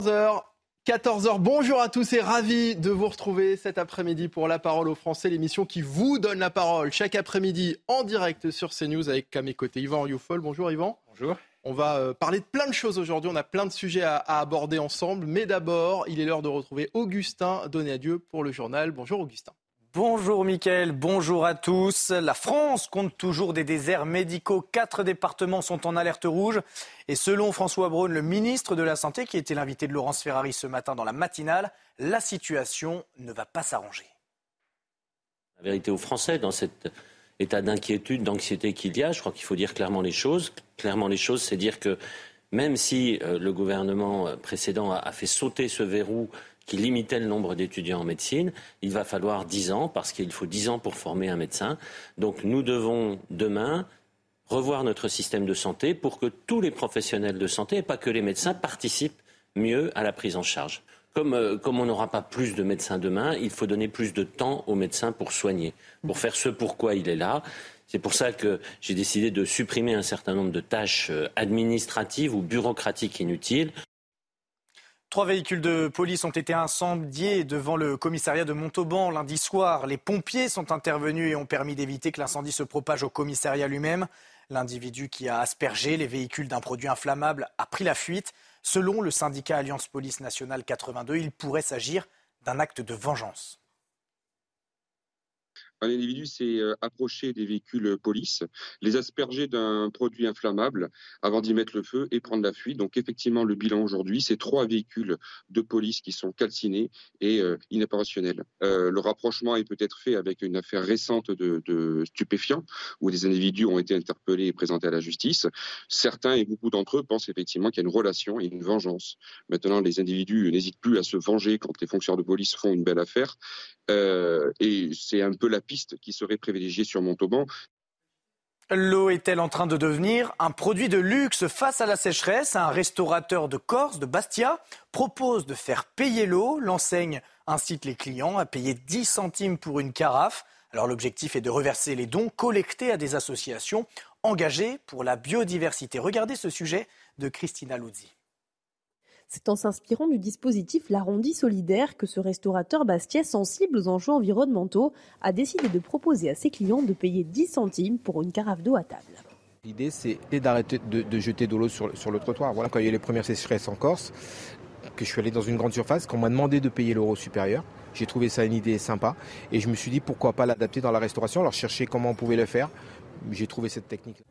14h, 14h, bonjour à tous et ravi de vous retrouver cet après-midi pour La Parole aux Français, l'émission qui vous donne la parole chaque après-midi en direct sur CNews avec à mes côtés Yvan Rioufol. Bonjour Yvan. Bonjour. On va euh, parler de plein de choses aujourd'hui, on a plein de sujets à, à aborder ensemble, mais d'abord, il est l'heure de retrouver Augustin Donné à Dieu pour le journal. Bonjour Augustin. Bonjour Mickaël, bonjour à tous. La France compte toujours des déserts médicaux. Quatre départements sont en alerte rouge. Et selon François Braun, le ministre de la Santé, qui était l'invité de Laurence Ferrari ce matin dans la matinale, la situation ne va pas s'arranger. La vérité aux Français, dans cet état d'inquiétude, d'anxiété qu'il y a, je crois qu'il faut dire clairement les choses. Clairement les choses, c'est dire que même si euh, le gouvernement euh, précédent a, a fait sauter ce verrou qui limitait le nombre d'étudiants en médecine. Il va falloir dix ans, parce qu'il faut dix ans pour former un médecin. Donc nous devons demain revoir notre système de santé pour que tous les professionnels de santé, et pas que les médecins, participent mieux à la prise en charge. Comme, euh, comme on n'aura pas plus de médecins demain, il faut donner plus de temps aux médecins pour soigner, pour faire ce pourquoi il est là. C'est pour ça que j'ai décidé de supprimer un certain nombre de tâches euh, administratives ou bureaucratiques inutiles. Trois véhicules de police ont été incendiés devant le commissariat de Montauban lundi soir. Les pompiers sont intervenus et ont permis d'éviter que l'incendie se propage au commissariat lui-même. L'individu qui a aspergé les véhicules d'un produit inflammable a pris la fuite. Selon le syndicat Alliance Police Nationale 82, il pourrait s'agir d'un acte de vengeance. Un individu s'est euh, approché des véhicules police, les asperger d'un produit inflammable avant d'y mettre le feu et prendre la fuite. Donc effectivement, le bilan aujourd'hui, c'est trois véhicules de police qui sont calcinés et euh. Euh, le rapprochement est peut-être fait avec une affaire récente de, stupéfiants où des individus ont été interpellés et présentés à la justice. Certains et beaucoup d'entre eux pensent effectivement qu'il y a une relation et une vengeance. Maintenant, les individus n'hésitent plus à se venger quand les fonctionnaires de police font une belle affaire. Euh, et c'est un peu la piste qui serait privilégiée sur Montauban. L'eau est-elle en train de devenir un produit de luxe face à la sécheresse? Un restaurateur de Corse, de Bastia, propose de faire payer l'eau. L'enseigne incite les clients à payer 10 centimes pour une carafe. Alors l'objectif est de reverser les dons collectés à des associations engagées pour la biodiversité. Regardez ce sujet de Christina Luzzi. C'est en s'inspirant du dispositif L'arrondi solidaire que ce restaurateur bastien sensible aux enjeux environnementaux a décidé de proposer à ses clients de payer 10 centimes pour une carafe d'eau à table. L'idée, c'est d'arrêter de, jeter de l'eau sur, sur, le trottoir. Voilà, quand il y a eu les premières sécheresses en Corse, que je suis allé dans une grande surface, qu'on m'a demandé de payer l'euro supérieur. J'ai trouvé ça une idée sympa et je me suis dit pourquoi pas l'adapter dans la restauration, alors chercher comment on pouvait le faire. J'ai trouvé cette technique.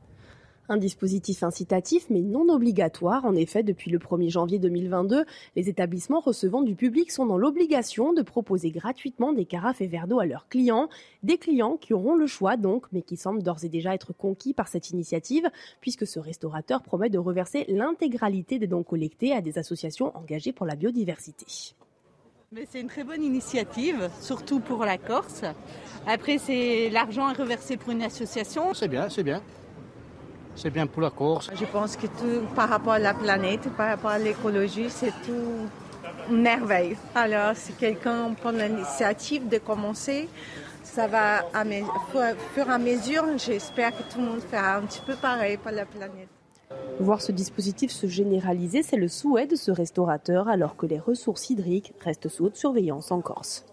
Un dispositif incitatif mais non obligatoire. En effet, depuis le 1er janvier 2022, les établissements recevant du public sont dans l'obligation de proposer gratuitement des carafes et verres d'eau à leurs clients. Des clients qui auront le choix donc, mais qui semblent d'ores et déjà être conquis par cette initiative, puisque ce restaurateur promet de reverser l'intégralité des dons collectés à des associations engagées pour la biodiversité. Mais c'est une très bonne initiative, surtout pour la Corse. Après, c'est l'argent à reverser pour une association. C'est bien, c'est bien c'est bien pour la Corse. Je pense que tout par rapport à la planète, par rapport à l'écologie, c'est tout une merveille. Alors, si quelqu'un prend l'initiative de commencer, ça va à mes, fur et à mesure, j'espère que tout le monde fera un petit peu pareil pour la planète. Voir ce dispositif se généraliser, c'est le souhait de ce restaurateur alors que les ressources hydriques restent sous haute surveillance en Corse.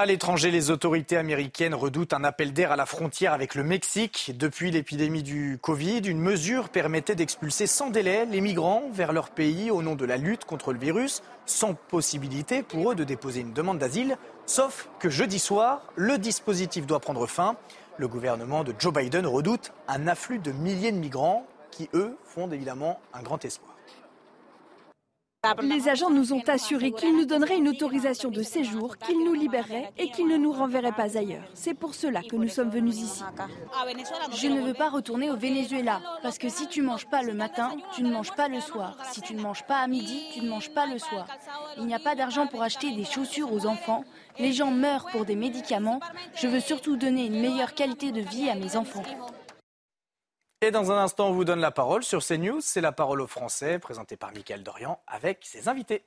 À l'étranger, les autorités américaines redoutent un appel d'air à la frontière avec le Mexique. Depuis l'épidémie du Covid, une mesure permettait d'expulser sans délai les migrants vers leur pays au nom de la lutte contre le virus, sans possibilité pour eux de déposer une demande d'asile. Sauf que jeudi soir, le dispositif doit prendre fin. Le gouvernement de Joe Biden redoute un afflux de milliers de migrants qui, eux, font évidemment un grand espoir. Les agents nous ont assuré qu'ils nous donneraient une autorisation de séjour, qu'ils nous libéreraient et qu'ils ne nous renverraient pas ailleurs. C'est pour cela que nous sommes venus ici. Je ne veux pas retourner au Venezuela, parce que si tu manges pas le matin, tu ne manges pas le soir. Si tu ne manges pas à midi, tu ne manges pas le soir. Il n'y a pas d'argent pour acheter des chaussures aux enfants. Les gens meurent pour des médicaments. Je veux surtout donner une meilleure qualité de vie à mes enfants. Et dans un instant, on vous donne la parole sur CNews. C'est la parole aux Français, présentée par Mickaël Dorian avec ses invités.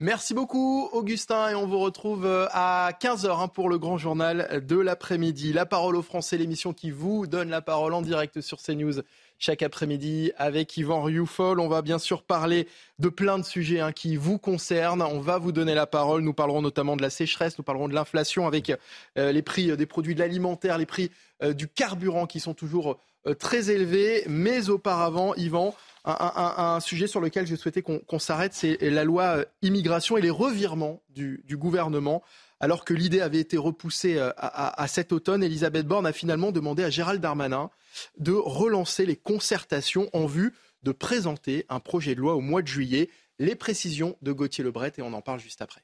Merci beaucoup Augustin et on vous retrouve euh, à 15h hein, pour le grand journal de l'après-midi. La parole aux Français, l'émission qui vous donne la parole en direct sur CNews chaque après-midi avec Yvan Rioufol. On va bien sûr parler de plein de sujets hein, qui vous concernent. On va vous donner la parole. Nous parlerons notamment de la sécheresse, nous parlerons de l'inflation avec euh, les prix euh, des produits de l'alimentaire, les prix du carburant qui sont toujours très élevé. Mais auparavant, Yvan, un, sujet sur lequel je souhaitais qu'on s'arrête, c'est la loi euh, immigration et les revirements du, gouvernement. Alors que l'idée avait été repoussée euh, à, cet automne, Elisabeth Borne a finalement demandé à Gérald Darmanin de relancer les concertations en vue de présenter un projet de loi au mois de juillet. Les précisions de Gauthier Lebret et on en parle juste après.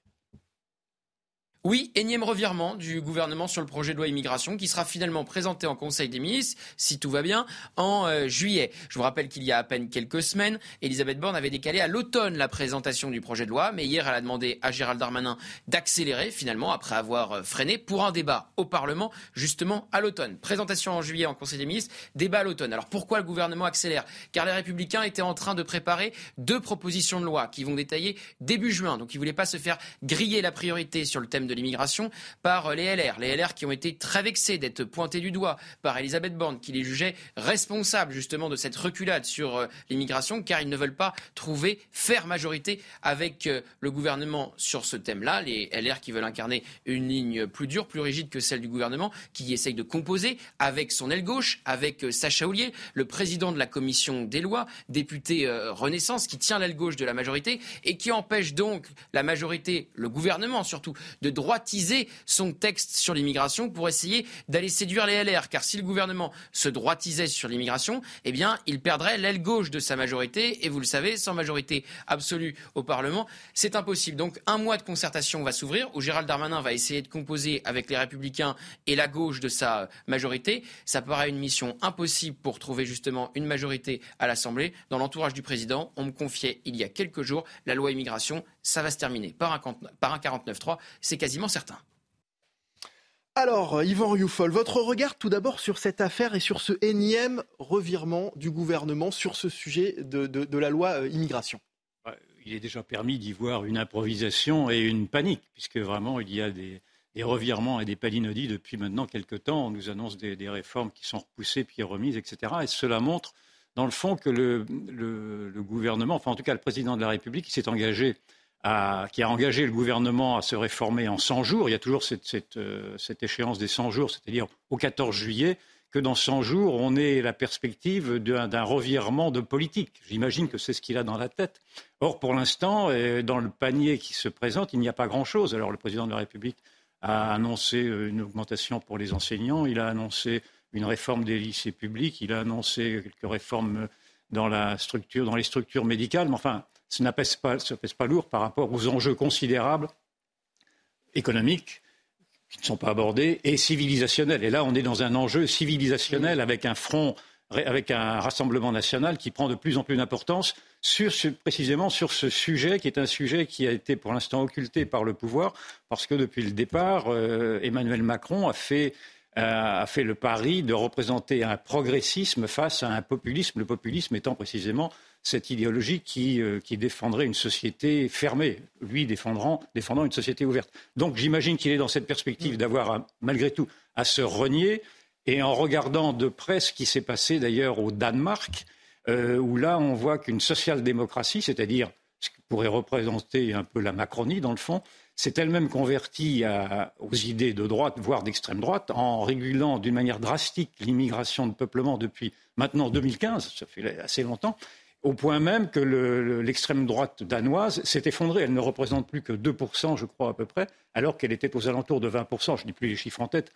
Oui, énième revirement du gouvernement sur le projet de loi immigration qui sera finalement présenté en Conseil des ministres, si tout va bien, en euh, juillet. Je vous rappelle qu'il y a à peine quelques semaines, Elisabeth Borne avait décalé à l'automne la présentation du projet de loi, mais hier elle a demandé à Gérald Darmanin d'accélérer finalement après avoir euh, freiné pour un débat au Parlement justement à l'automne. Présentation en juillet en Conseil des ministres, débat à l'automne. Alors pourquoi le gouvernement accélère? Car les républicains étaient en train de préparer deux propositions de loi qui vont détailler début juin. Donc ils ne voulaient pas se faire griller la priorité sur le thème de l'immigration par les LR. Les LR qui ont été très vexés d'être pointés du doigt par Elisabeth Borne, qui les jugeait responsables justement de cette reculade sur euh, l'immigration, car ils ne veulent pas trouver faire majorité avec euh, le gouvernement sur ce thème-là. Les LR qui veulent incarner une ligne plus dure, plus rigide que celle du gouvernement, qui essaye de composer avec son aile gauche, avec euh, Sacha Houlier, le président de la commission des lois, député Renaissance, qui tient l'aile gauche de la majorité et qui empêche donc la majorité, le gouvernement surtout, de droitiser son texte sur l'immigration pour essayer d'aller séduire les LR. Car si le gouvernement se droitisait sur l'immigration, eh bien, il perdrait l'aile gauche de sa majorité. Et vous le savez, sans majorité absolue au Parlement, c'est impossible. Donc, un mois de concertation va s'ouvrir où Gérald Darmanin va essayer de composer avec les Républicains et la gauche de sa majorité. Ça paraît une mission impossible pour trouver justement une majorité à l'Assemblée. Dans l'entourage du président, on me confiait il y a quelques jours la loi immigration, ça va se terminer par un, par un 49-3. C'est quasiment certain. Alors, Yvan Rioufol, votre regard tout d'abord sur cette affaire et sur ce énième revirement du gouvernement sur ce sujet de, la loi euh, immigration. Il est déjà permis d'y voir une improvisation et une panique, puisque vraiment il y a des, revirements et des palinodies depuis maintenant quelques temps. On nous annonce des, réformes qui sont repoussées puis remises, etc. Et cela montre, dans le fond, que le, le gouvernement, enfin en tout cas le président de la République, qui s'est engagé qui a engagé le gouvernement à se réformer en 100 jours. Il y a toujours cette, euh, échéance des 100 jours, c'est-à-dire au 14 juillet, que dans 100 jours, on ait la perspective d'un revirement de politique. J'imagine que c'est ce qu'il a dans la tête. Or, pour l'instant, euh, dans le panier qui se présente, il n'y a pas grand-chose. Alors, le président de la République a annoncé euh, une augmentation pour les enseignants, il a annoncé une réforme des lycées publics, il a annoncé quelques réformes dans, dans les structures médicales. Mais enfin, ça ne pèse pas, lourd par rapport aux enjeux considérables économiques qui ne sont pas abordés et civilisationnels. Et là, on est dans un enjeu civilisationnel avec un front, avec un rassemblement national qui prend de plus en plus d'importance précisément sur ce sujet qui est un sujet qui a été pour l'instant occulté par le pouvoir parce que depuis le départ, euh, Emmanuel Macron a fait a fait le pari de représenter un progressisme face à un populisme, le populisme étant précisément cette idéologie euh, qui, défendrait une société fermée, lui défendant, défendant une société ouverte. Donc j'imagine qu'il est dans cette perspective d'avoir, malgré tout, à se renier. Et en regardant de près ce qui s'est passé d'ailleurs au Danemark, euh, où là on voit qu'une social-démocratie, c'est-à-dire ce qui pourrait représenter un peu la Macronie dans le fond, s'est elle-même convertie aux idées de droite, voire d'extrême droite, en régulant d'une manière drastique l'immigration de peuplement depuis maintenant 2015, ça fait assez longtemps, au point même que l'extrême droite danoise s'est effondrée. Elle ne représente plus que 2%, je crois, à peu près, alors qu'elle était aux alentours de 20%. Je n'ai plus les chiffres en tête.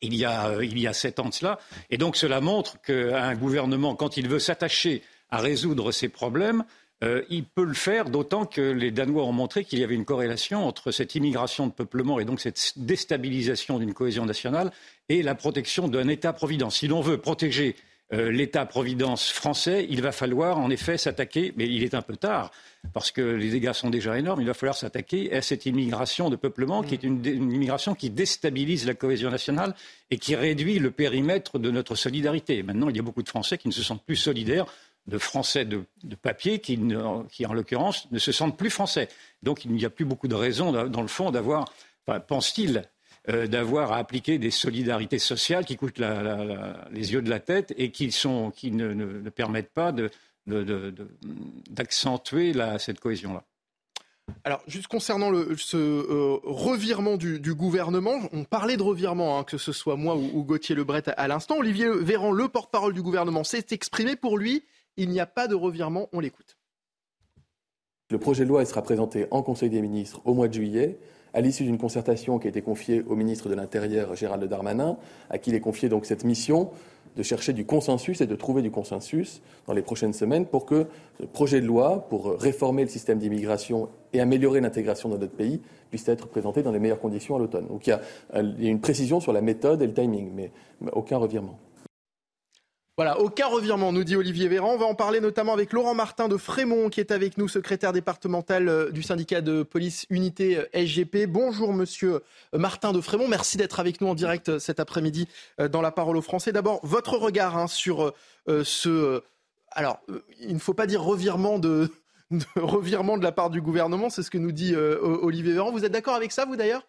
Il y, a, euh, il y a sept ans de cela. Et donc cela montre qu'un gouvernement, quand il veut s'attacher à résoudre ces problèmes, euh, il peut le faire, d'autant que les Danois ont montré qu'il y avait une corrélation entre cette immigration de peuplement et donc cette déstabilisation d'une cohésion nationale et la protection d'un État-providence. Si l'on veut protéger euh, l'État-providence français, il va falloir en effet s'attaquer, mais il est un peu tard, parce que les dégâts sont déjà énormes, il va falloir s'attaquer à cette immigration de peuplement qui est une, immigration qui déstabilise la cohésion nationale et qui réduit le périmètre de notre solidarité. Maintenant, il y a beaucoup de Français qui ne se sentent plus solidaires de Français de, papier qui, qui, en l'occurrence, ne se sentent plus Français. Donc il n'y a plus beaucoup de raisons, dans le fond, d'avoir, enfin, pense-t-il, euh, d'avoir à appliquer des solidarités sociales qui coûtent les yeux de la tête et qui, sont, qui ne, permettent pas d'accentuer cette cohésion-là. Alors, juste concernant le, ce euh, revirement du, gouvernement, on parlait de revirement, hein, que ce soit moi ou, ou Gauthier Lebret à, à l'instant. Olivier Véran, le porte-parole du gouvernement, s'est exprimé pour lui il n'y a pas de revirement. On l'écoute. Le projet de loi sera présenté en Conseil des ministres au mois de juillet, à l'issue d'une concertation qui a été confiée au ministre de l'Intérieur, Gérald Darmanin, à qui il est confié donc cette mission de chercher du consensus et de trouver du consensus dans les prochaines semaines pour que ce projet de loi pour réformer le système d'immigration et améliorer l'intégration dans notre pays puisse être présenté dans les meilleures conditions à l'automne. Donc il y a une précision sur la méthode et le timing, mais aucun revirement. Voilà, aucun revirement, nous dit Olivier Véran. On va en parler notamment avec Laurent Martin de Frémont, qui est avec nous, secrétaire départemental euh, du syndicat de police unité euh, SGP. Bonjour, monsieur euh, Martin de Frémont. Merci d'être avec nous en direct cet après-midi dans La Parole aux Français. D'abord, votre regard hein, sur ce. Alors, il ne faut pas dire revirement de, revirement de la part du gouvernement, c'est ce que nous dit Olivier Véran. Vous êtes d'accord avec ça, vous d'ailleurs?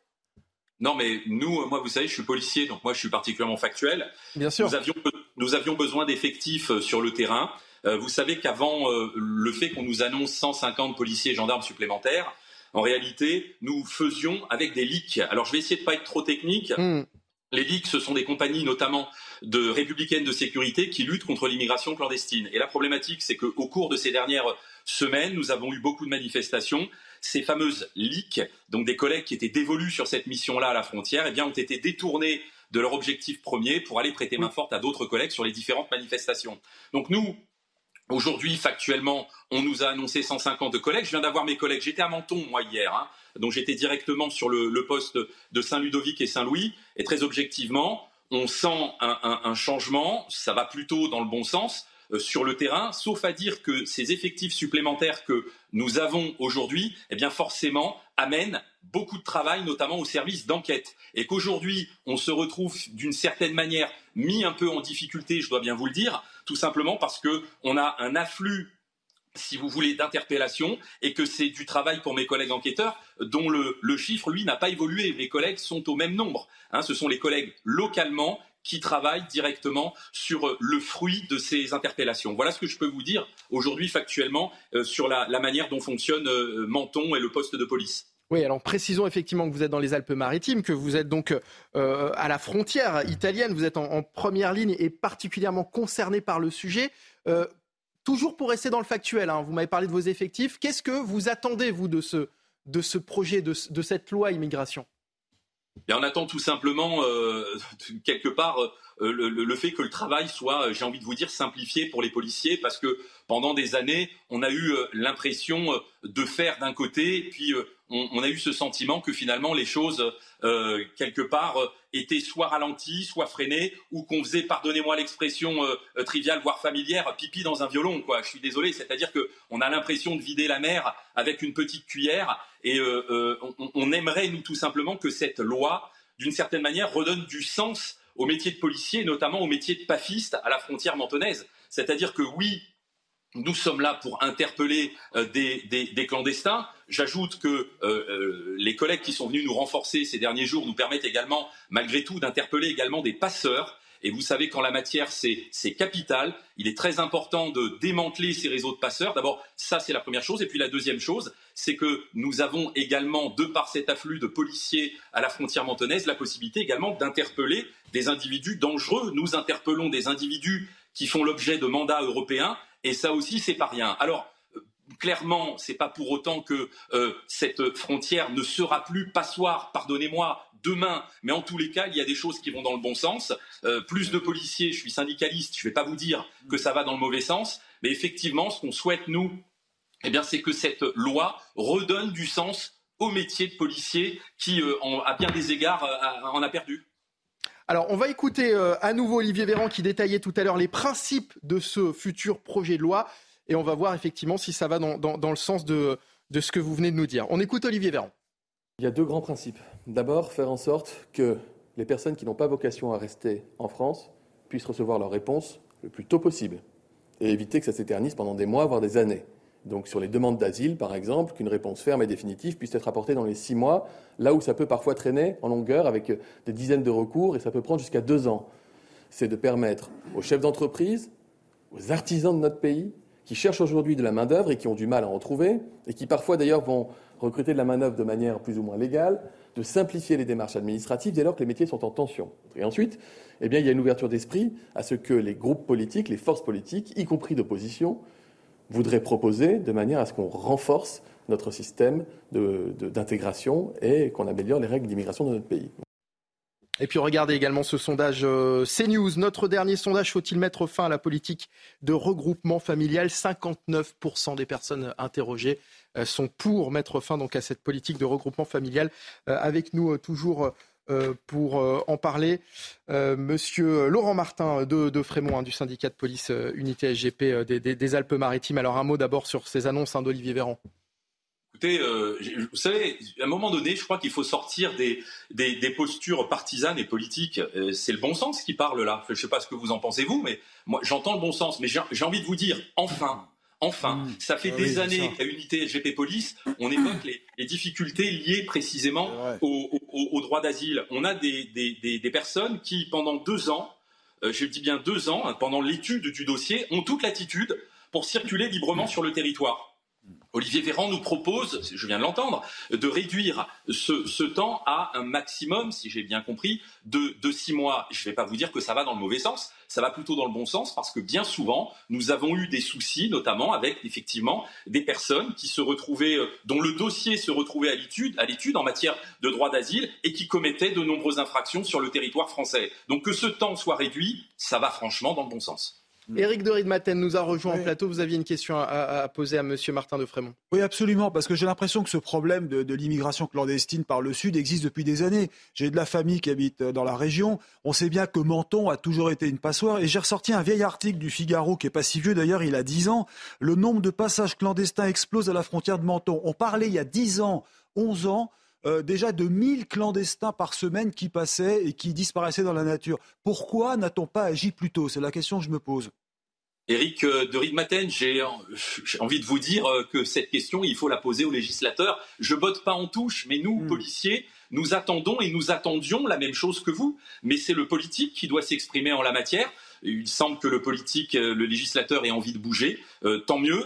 Non, mais nous, moi, vous savez, je suis policier, donc moi, je suis particulièrement factuel. Bien sûr. Nous avions, nous avions besoin d'effectifs euh, sur le terrain. Euh, vous savez qu'avant euh, le fait qu'on nous annonce 150 policiers et gendarmes supplémentaires, en réalité, nous faisions avec des leaks. Alors, je vais essayer de pas être trop technique. Hmm. Les leaks, ce sont des compagnies, notamment de républicaines de sécurité, qui luttent contre l'immigration clandestine. Et la problématique, c'est qu'au cours de ces dernières semaines, nous avons eu beaucoup de manifestations ces fameuses leaks, donc des collègues qui étaient dévolus sur cette mission-là à la frontière, eh bien, ont été détournés de leur objectif premier pour aller prêter main forte à d'autres collègues sur les différentes manifestations. Donc nous, Aujourd'hui, factuellement, on nous a annoncé 150 collègues. Je viens d'avoir mes collègues. J'étais à Menton, moi, hier. Hein. donc j'étais directement sur le, poste de Saint-Ludovic et Saint-Louis. Et très objectivement, on sent un, changement. Ça va plutôt dans le bon sens. Euh, sur le terrain, sauf à dire que ces effectifs supplémentaires que nous avons aujourd'hui, eh bien forcément amènent beaucoup de travail, notamment au service d'enquête, et qu'aujourd'hui on se retrouve d'une certaine manière mis un peu en difficulté, je dois bien vous le dire, tout simplement parce qu'on a un afflux si vous voulez, d'interpellation et que c'est du travail pour mes collègues enquêteurs dont le, chiffre, lui, n'a pas évolué. Mes collègues sont au même nombre. Hein. ce sont les collègues localement qui travaillent directement sur euh, le fruit de ces interpellations. Voilà ce que je peux vous dire aujourd'hui factuellement euh, sur la, manière dont fonctionne euh, Menton et le poste de police. Oui, alors précisons effectivement que vous êtes dans les Alpes-Maritimes, que vous êtes donc à la frontière italienne, vous êtes en, première ligne et particulièrement concerné par le sujet. toujours pour rester dans le factuel, hein, vous m'avez parlé de vos effectifs. Qu'est-ce que vous attendez, vous, de ce, de ce projet, de, de cette loi immigration? Et on attend tout simplement, euh, quelque part, euh, le, fait que le travail soit, j'ai envie de vous dire, simplifié pour les policiers, parce que pendant des années, on a eu euh, l'impression de faire d'un côté, puis on, a eu ce sentiment que finalement les choses, quelque part, étaient soit ralenties, soit freinées, ou qu'on faisait, pardonnez-moi l'expression triviale, voire familière, pipi dans un violon. Quoi. Je suis désolé, c'est-à-dire qu'on a l'impression de vider la mer avec une petite cuillère et euh, euh, on, aimerait, nous, tout simplement, que cette loi, d'une certaine manière, redonne du sens au métier de policier, notamment au métier de pafiste à la frontière mentonnaise. C'est-à-dire que oui, nous sommes là pour interpeller euh, des, clandestins. J'ajoute que les collègues qui sont venus nous renforcer ces derniers jours nous permettent également, malgré tout, d'interpeller également des passeurs et vous savez qu'en la matière, c'est capital. Il est très important de démanteler ces réseaux de passeurs. D'abord, ça, c'est la première chose. Et puis la deuxième chose, c'est que nous avons également, de par cet afflux de policiers à la frontière mentonnaise, la possibilité également d'interpeller des individus dangereux. Nous interpellons des individus qui font l'objet de mandats européens. Et ça aussi, c'est pas rien. Alors, clairement, c'est pas pour autant que euh, cette frontière ne sera plus passoire, pardonnez-moi, demain. Mais en tous les cas, il y a des choses qui vont dans le bon sens. Euh, plus de policiers, je suis syndicaliste, je ne vais pas vous dire que ça va dans le mauvais sens. Mais effectivement, ce qu'on souhaite, nous, eh c'est que cette loi redonne du sens au métier de policier qui, euh, à bien des égards, euh, en a perdu. Alors, on va écouter euh, à nouveau Olivier Véran qui détaillait tout à l'heure les principes de ce futur projet de loi et on va voir effectivement si ça va dans, le sens de, de, ce que vous venez de nous dire. On écoute Olivier Véran. Il y a deux grands principes. D'abord, faire en sorte que les personnes qui n'ont pas vocation à rester en France puissent recevoir leur réponse le plus tôt possible et éviter que ça s'éternise pendant des mois, voire des années. Donc sur les demandes d'asile, par exemple, qu'une réponse ferme et définitive puisse être apportée dans les six mois, là où ça peut parfois traîner en longueur avec des dizaines de recours et ça peut prendre jusqu'à deux ans. C'est de permettre aux chefs d'entreprise, aux artisans de notre pays, qui cherchent aujourd'hui de la main-d'œuvre et qui ont du mal à en trouver, et qui parfois d'ailleurs vont recruter de la main-d'œuvre de manière plus ou moins légale, de simplifier les démarches administratives dès lors que les métiers sont en tension. Et ensuite, eh il y a une ouverture d'esprit à ce que les groupes politiques, les forces politiques, y compris d'opposition, voudrait proposer de manière à ce qu'on renforce notre système d'intégration et qu'on améliore les règles d'immigration dans notre pays. Et puis regardez également ce sondage euh, CNews. Notre dernier sondage, faut-il mettre fin à la politique de regroupement familial? 59% des personnes interrogées euh, sont pour mettre fin donc à cette politique de regroupement familial. Euh, avec nous toujours pour euh, en parler. Euh, monsieur Laurent Martin de, Frémont, hein, du syndicat de police Unité SGP des, Alpes-Maritimes. Alors un mot d'abord sur ces annonces hein, d'Olivier Véran. Écoutez, vous savez, à un moment donné, je crois qu'il faut sortir des, des, postures partisanes et politiques. c'est le bon sens qui parle là. Je ne sais pas ce que vous en pensez vous, mais moi j'entends le bon sens. Mais j'ai envie de vous dire, enfin, Enfin, mmh. ça fait ah des années qu'à Unité SGP Police, on évoque les, difficultés liées précisément au, droit d'asile. On a des, personnes qui, pendant deux ans, euh, je dis bien deux ans, hein, pendant l'étude du dossier, ont toute l'attitude pour circuler librement sur le territoire. Olivier Véran nous propose, je viens de l'entendre, de réduire ce, temps à un maximum, si j'ai bien compris, de, six mois. Je ne vais pas vous dire que ça va dans le mauvais sens, ça va plutôt dans le bon sens parce que bien souvent, nous avons eu des soucis, notamment avec effectivement des personnes qui se retrouvaient, euh, dont le dossier se retrouvait à l'étude en matière de droit d'asile et qui commettaient de nombreuses infractions sur le territoire français. Donc que ce temps soit réduit, ça va franchement dans le bon sens. Éric de Maten nous a rejoint en plateau. Vous aviez une question à, poser à Monsieur Martin de Frémont. Oui, absolument, parce que j'ai l'impression que ce problème de, l'immigration clandestine par le Sud existe depuis des années. J'ai de la famille qui habite dans la région. On sait bien que Menton a toujours été une passoire. Et j'ai ressorti un vieil article du Figaro, qui est pas si vieux d'ailleurs, il a 10 ans. Le nombre de passages clandestins explose à la frontière de Menton. On parlait il y a 10 ans, 11 ans, euh, déjà de 1000 clandestins par semaine qui passaient et qui disparaissaient dans la nature. Pourquoi n'a-t-on pas agi plus tôt? C'est la question que je me pose. Éric euh, de Rigmaten, j'ai envie de vous dire euh, que cette question, il faut la poser aux législateurs. Je botte pas en touche, mais nous, hmm. policiers, nous attendons et nous attendions la même chose que vous. Mais c'est le politique qui doit s'exprimer en la matière. Il semble que le politique, euh, le législateur ait envie de bouger. tant mieux.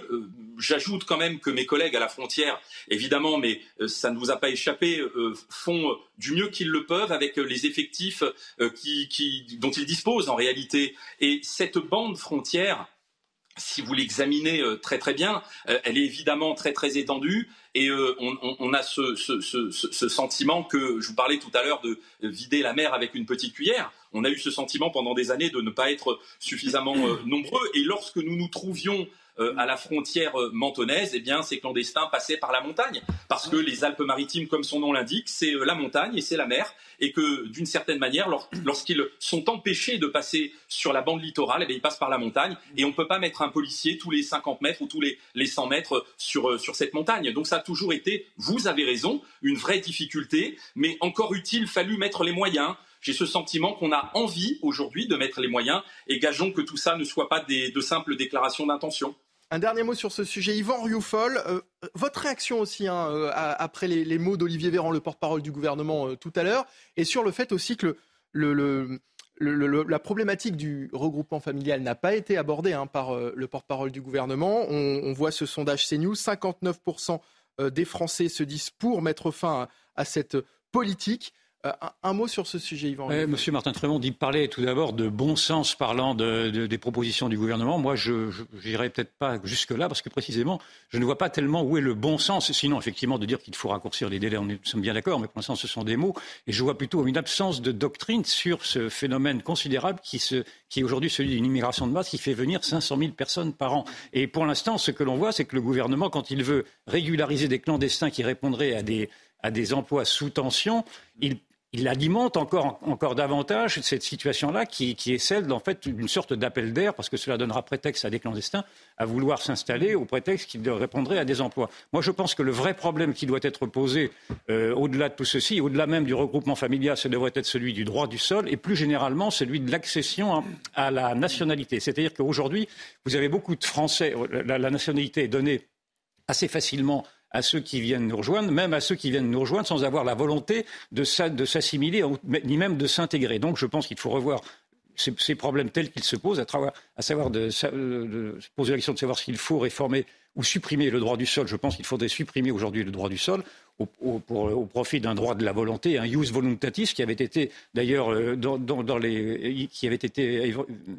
J'ajoute quand même que mes collègues à la frontière, évidemment, mais ça ne vous a pas échappé, font du mieux qu'ils le peuvent avec les effectifs dont ils disposent en réalité. Et cette bande frontière, si vous l'examinez euh, très très bien, euh, elle est évidemment très très étendue et euh, on, a ce, sentiment que je vous parlais tout à l'heure de vider la mer avec une petite cuillère. On a eu ce sentiment pendant des années de ne pas être suffisamment nombreux. Et lorsque nous nous trouvions euh, à la frontière euh, mentonnaise, eh bien, ces clandestins passaient par la montagne, parce que les Alpes-Maritimes, comme son nom l'indique, c'est euh, la montagne et c'est la mer, et que d'une certaine manière, lorsqu'ils sont empêchés de passer sur la bande littorale, eh ils passent par la montagne, et on ne peut pas mettre un policier tous les 50 mètres ou tous les, les 100 mètres sur, sur cette montagne. Donc ça a toujours été, vous avez raison, une vraie difficulté, mais encore utile, fallu mettre les moyens j'ai ce sentiment qu'on a envie aujourd'hui de mettre les moyens et gageons que tout ça ne soit pas des, de simples déclarations d'intention. Un dernier mot sur ce sujet. Yvan Rioufol, euh, votre réaction aussi hein, euh, après les, mots d'Olivier Véran, le porte-parole du gouvernement euh, tout à l'heure, et sur le fait aussi que la problématique du regroupement familial n'a pas été abordée hein, par le porte-parole du gouvernement. On, voit ce sondage CNews, 59% des Français se disent pour mettre fin à, cette politique. Euh, un, mot sur ce sujet, Yvan. Monsieur Martin Trémont dit parler tout d'abord de bon sens parlant de, des propositions du gouvernement. Moi, je n'irai peut-être pas jusque-là parce que précisément, je ne vois pas tellement où est le bon sens. Sinon, effectivement, de dire qu'il faut raccourcir les délais, on nous sommes bien d'accord, mais pour l'instant, ce sont des mots. Et je vois plutôt une absence de doctrine sur ce phénomène considérable qui, se, qui est aujourd'hui celui d'une immigration de masse qui fait venir 500 000 personnes par an. Et pour l'instant, ce que l'on voit, c'est que le gouvernement, quand il veut régulariser des clandestins qui répondraient à des à des emplois sous tension, il, il alimente encore, encore davantage cette situation-là qui, qui, est celle en fait d'une sorte d'appel d'air parce que cela donnera prétexte à des clandestins à vouloir s'installer au prétexte qu'ils répondraient à des emplois. Moi, je pense que le vrai problème qui doit être posé euh, au-delà de tout ceci, au-delà même du regroupement familial, ce devrait être celui du droit du sol et plus généralement celui de l'accession à, la nationalité. C'est-à-dire qu'aujourd'hui, vous avez beaucoup de Français, la nationalité est donnée assez facilement à ceux qui viennent nous rejoindre, même à ceux qui viennent nous rejoindre sans avoir la volonté de s'assimiler, ni même de s'intégrer. Donc je pense qu'il faut revoir ces, problèmes tels qu'ils se posent, à, savoir de, de, poser la question de savoir s'il faut réformer ou supprimer le droit du sol. Je pense qu'il faudrait supprimer aujourd'hui le droit du sol au, profit d'un droit de la volonté, un use voluntatis qui avait été d'ailleurs euh, dans, les, qui avait été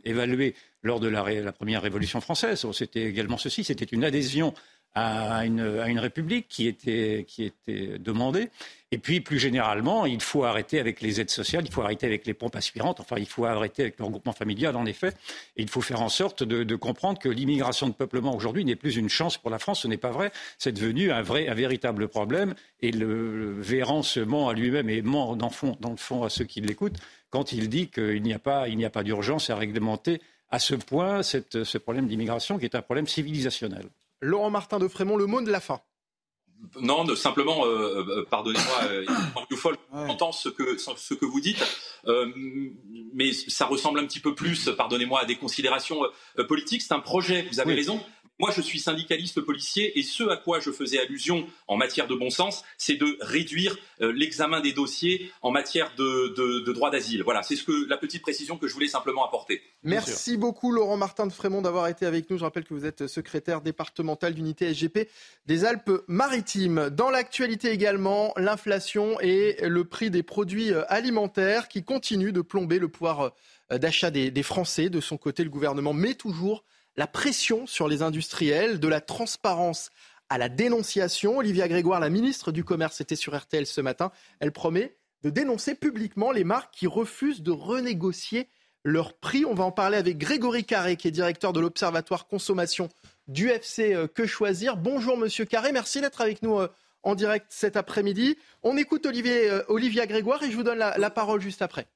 évalué lors de la première révolution française. C'était également ceci, c'était une adhésion à une, à une république qui était, qui était demandée. Et puis, plus généralement, il faut arrêter avec les aides sociales, il faut arrêter avec les pompes aspirantes, enfin, il faut arrêter avec le regroupement familial, en effet. Et il faut faire en sorte de, de comprendre que l'immigration de peuplement aujourd'hui n'est plus une chance pour la France. Ce n'est pas vrai. C'est devenu un vrai, un véritable problème. Et le, Véran se ment à lui-même et ment dans, fond, dans le fond à ceux qui l'écoutent quand il dit qu'il n'y a pas, il n'y a pas d'urgence à réglementer à ce point cette, ce problème d'immigration qui est un problème civilisationnel. Laurent Martin de Frémont, le mot de la fin. Non, simplement, euh, euh, pardonnez-moi, euh, j'entends ce que, ce que vous dites, mais ça ressemble un petit peu plus, pardonnez-moi, à des considérations politiques. C'est un projet, vous avez raison, moi, je suis syndicaliste policier et ce à quoi je faisais allusion en matière de bon sens, c'est de réduire euh, l'examen des dossiers en matière de, droit d'asile. Voilà, c'est ce que la petite précision que je voulais simplement apporter. Merci beaucoup, Laurent Martin de Frémont, d'avoir été avec nous. Je rappelle que vous êtes secrétaire départemental d'unité SGP des Alpes-Maritimes. Dans l'actualité également, l'inflation et le prix des produits euh, alimentaires qui continuent de plomber le pouvoir euh, d'achat des, des Français. De son côté, le gouvernement met toujours la pression sur les industriels, de la transparence à la dénonciation. Olivia Grégoire, la ministre du Commerce, était sur RTL ce matin. Elle promet de dénoncer publiquement les marques qui refusent de renégocier leurs prix. On va en parler avec Grégory Carré, qui est directeur de l'Observatoire Consommation du FC euh, Que Choisir. Bonjour Monsieur Carré, merci d'être avec nous euh, en direct cet après-midi. On écoute euh, Olivia Grégoire et je vous donne la parole juste après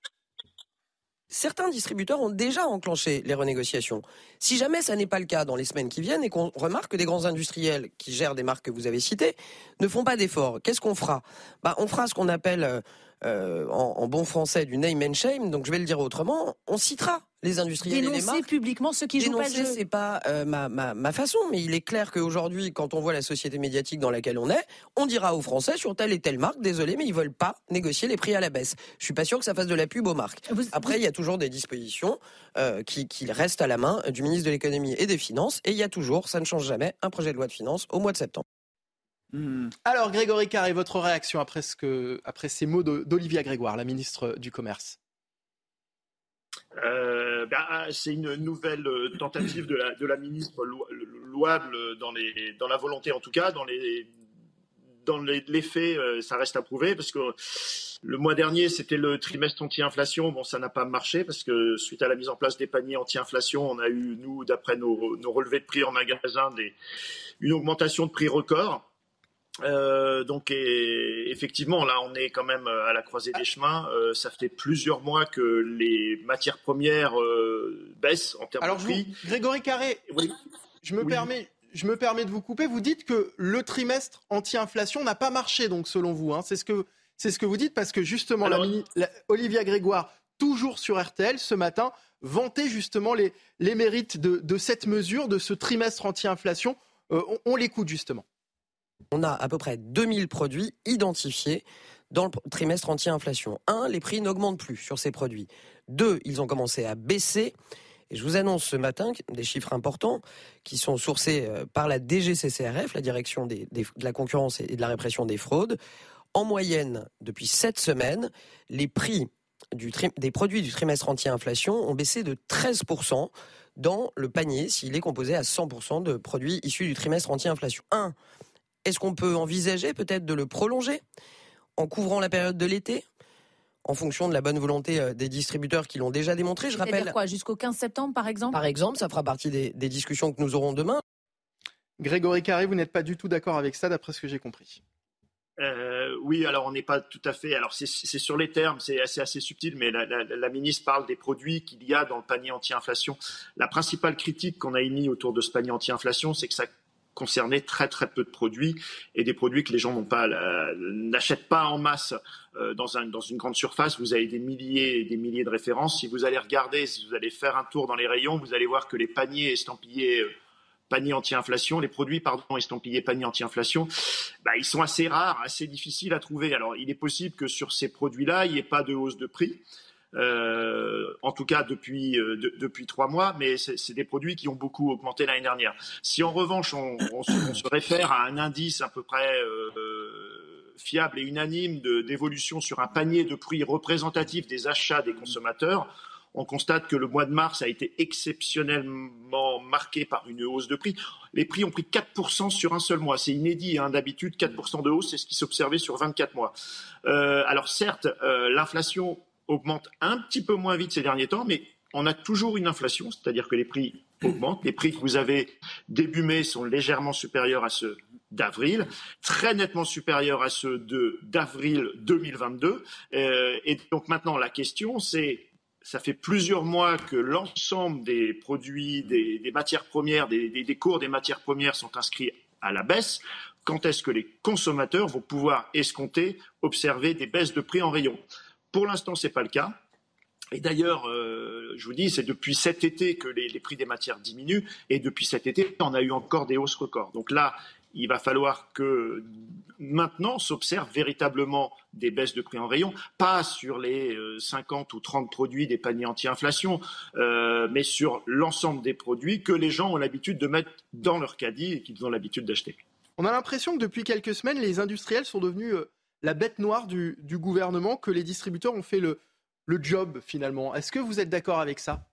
certains distributeurs ont déjà enclenché les renégociations. Si jamais ça n'est pas le cas dans les semaines qui viennent et qu'on remarque que des grands industriels qui gèrent des marques que vous avez citées ne font pas d'efforts, qu'est-ce qu'on fera? Bah, On fera ce qu'on appelle euh, euh, en, bon français du name and shame, donc je vais le dire autrement, on citera les industriels Dénoncer et les marques. publiquement ceux qui jouent pas le jeu. c'est pas euh, ma, ma, ma, façon, mais il est clair qu'aujourd'hui, quand on voit la société médiatique dans laquelle on est, on dira aux Français sur telle et telle marque, désolé, mais ils veulent pas négocier les prix à la baisse. Je suis pas sûr que ça fasse de la pub aux marques. Après, il y a toujours des dispositions euh, qui, qui restent à la main du ministre de l'économie et des finances, et il y a toujours, ça ne change jamais, un projet de loi de finances au mois de septembre. Hmm. Alors, Grégory Carré, votre réaction après, ces mots d'Olivia Grégoire, la ministre du Commerce? Euh, ben, ah, c'est une nouvelle euh, tentative de la, ministre louable dans, la volonté en tout cas, dans les, faits, euh, ça reste à prouver parce que le mois dernier, c'était le trimestre anti-inflation. Bon, ça n'a pas marché parce que suite à la mise en place des paniers anti-inflation, on a eu, nous, d'après nos, nos relevés de prix en magasin, une augmentation de prix record. Euh, donc effectivement, là, on est quand même euh, à la croisée des chemins. Euh, ça fait plusieurs mois que les matières premières baissent en termes de prix. Grégory Carré, je me permets. Je me permets de vous couper. Vous dites que le trimestre anti-inflation n'a pas marché, donc selon vous. Hein. C'est ce que c'est ce que vous dites parce que justement, Olivia Grégoire, toujours sur RTL ce matin, vantait justement les, les mérites de, cette mesure, de ce trimestre anti-inflation. on l'écoute justement. On a à peu près 2000 produits identifiés dans le trimestre anti-inflation. Un, les prix n'augmentent plus sur ces produits. Deux, ils ont commencé à baisser. Et je vous annonce ce matin des chiffres importants qui sont sourcés euh, par la DGCCRF, la direction de la concurrence et de la répression des fraudes. En moyenne, depuis sept semaines, les prix des produits du trimestre anti-inflation ont baissé de 13% dans le panier s'il est composé à 100% de produits issus du trimestre anti-inflation. 1. Est-ce qu'on peut envisager peut-être de le prolonger en couvrant la période de l'été en fonction de la bonne volonté euh, des distributeurs qui l'ont déjà démontré. Je rappelle quoi jusqu'au 15 septembre par exemple? Par exemple, ça fera partie des, des discussions que nous aurons demain. Grégory Carré, vous n'êtes pas du tout d'accord avec ça, d'après ce que j'ai compris. Euh, oui, alors on n'est pas tout à fait. Alors c'est sur les termes, c'est assez, assez subtil, mais la, la, la, ministre parle des produits qu'il y a dans le panier anti-inflation. La principale critique qu'on a émise autour de ce panier anti-inflation, c'est que ça concernait très très peu de produits et des produits que les gens n'ont pas n'achètent pas en masse euh, dans, un, dans une grande surface. Vous avez des milliers et des milliers de références. Si vous allez regarder, si vous allez faire un tour dans les rayons, vous allez voir que les paniers estampillés euh, anti-inflation, les produits pardon estampillés panier anti-inflation, bah, ils sont assez rares, assez difficiles à trouver. Alors il est possible que sur ces produits-là, il n'y ait pas de hausse de prix. Euh, en tout cas depuis euh, de, depuis trois mois, mais c'est des produits qui ont beaucoup augmenté l'année dernière. Si en revanche on, on, se, on, se, réfère à un indice à peu près euh, fiable et unanime d'évolution sur un panier de prix représentatif des achats des consommateurs, on constate que le mois de mars a été exceptionnellement marqué par une hausse de prix. Les prix ont pris 4% sur un seul mois. C'est inédit. Hein, D'habitude, 4% de hausse, c'est ce qui s'observait sur 24 mois. Euh, alors certes, euh, l'inflation augmente un petit peu moins vite ces derniers temps, mais on a toujours une inflation, c'est-à-dire que les prix augmentent. Les prix que vous avez début mai sont légèrement supérieurs à ceux d'avril, très nettement supérieurs à ceux d'avril 2022. Euh, et donc maintenant, la question, c'est ça fait plusieurs mois que l'ensemble des produits, des, matières premières, des, des, des, cours des matières premières sont inscrits à la baisse. Quand est-ce que les consommateurs vont pouvoir escompter, observer des baisses de prix en rayon? Pour l'instant, ce n'est pas le cas. Et d'ailleurs, euh, je vous dis, c'est depuis cet été que les, prix des matières diminuent, et depuis cet été, on a eu encore des hausses records. Donc là, il va falloir que maintenant s'observent véritablement des baisses de prix en rayon, pas sur les 50 ou 30 produits des paniers anti-inflation, euh, mais sur l'ensemble des produits que les gens ont l'habitude de mettre dans leur caddie et qu'ils ont l'habitude d'acheter. On a l'impression que depuis quelques semaines, les industriels sont devenus euh, la bête noire du, gouvernement, que les distributeurs ont fait le, job finalement. Est-ce que vous êtes d'accord avec ça?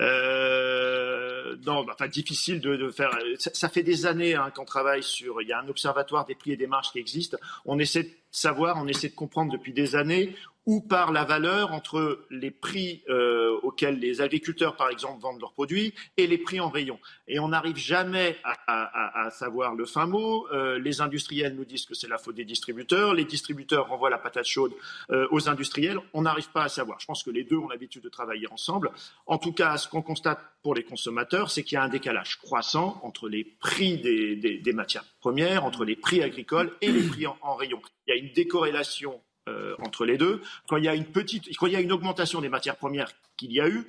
Euh, non, enfin difficile de, faire. Ça, ça, fait des années hein, qu'on travaille sur. Il y a un observatoire des prix et des marges qui existe. On essaie de savoir, on essaie de comprendre depuis des années où part la valeur entre les prix euh, auxquels les agriculteurs, par exemple, vendent leurs produits et les prix en rayon. Et on n'arrive jamais à, savoir le fin mot. Euh, les industriels nous disent que c'est la faute des distributeurs. Les distributeurs renvoient la patate chaude euh, aux industriels. On n'arrive pas à savoir. Je pense que les deux ont l'habitude de travailler ensemble. En tout cas, ce qu'on constate pour les consommateurs, c'est qu'il y a un décalage croissant entre les prix des, matières premières, entre les prix agricoles et les prix en, en rayon. Il y a une décorrélation euh, entre les deux. Quand il y a une petite, quand il y a une augmentation des matières premières qu'il y a eu,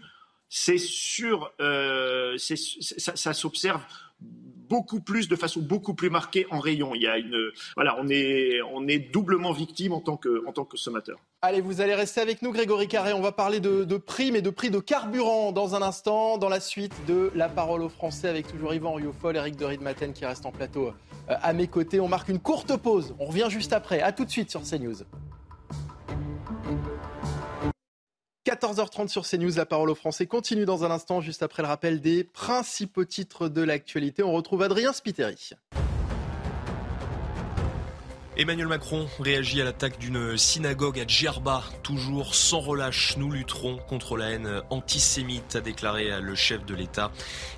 c'est sur, euh, ça, s'observe beaucoup plus, de façon beaucoup plus marquée en rayon. Il y a une, voilà, on est, on est doublement victime en tant que, en tant que consommateur. Allez, vous allez rester avec nous, Grégory Carré. On va parler de, prix, mais de prix de carburant dans un instant, dans la suite de La Parole aux Français, avec toujours Yvan Rioufol, Eric de Ridmaten qui reste en plateau euh, à mes côtés. On marque une courte pause. On revient juste après. À tout de suite sur CNews. 14h30 sur CNews, la parole aux Français continue dans un instant, juste après le rappel des principaux titres de l'actualité. On retrouve Adrien Spiteri. Emmanuel Macron réagit à l'attaque d'une synagogue à Djerba. Toujours sans relâche, nous lutterons contre la haine antisémite, a déclaré le chef de l'État.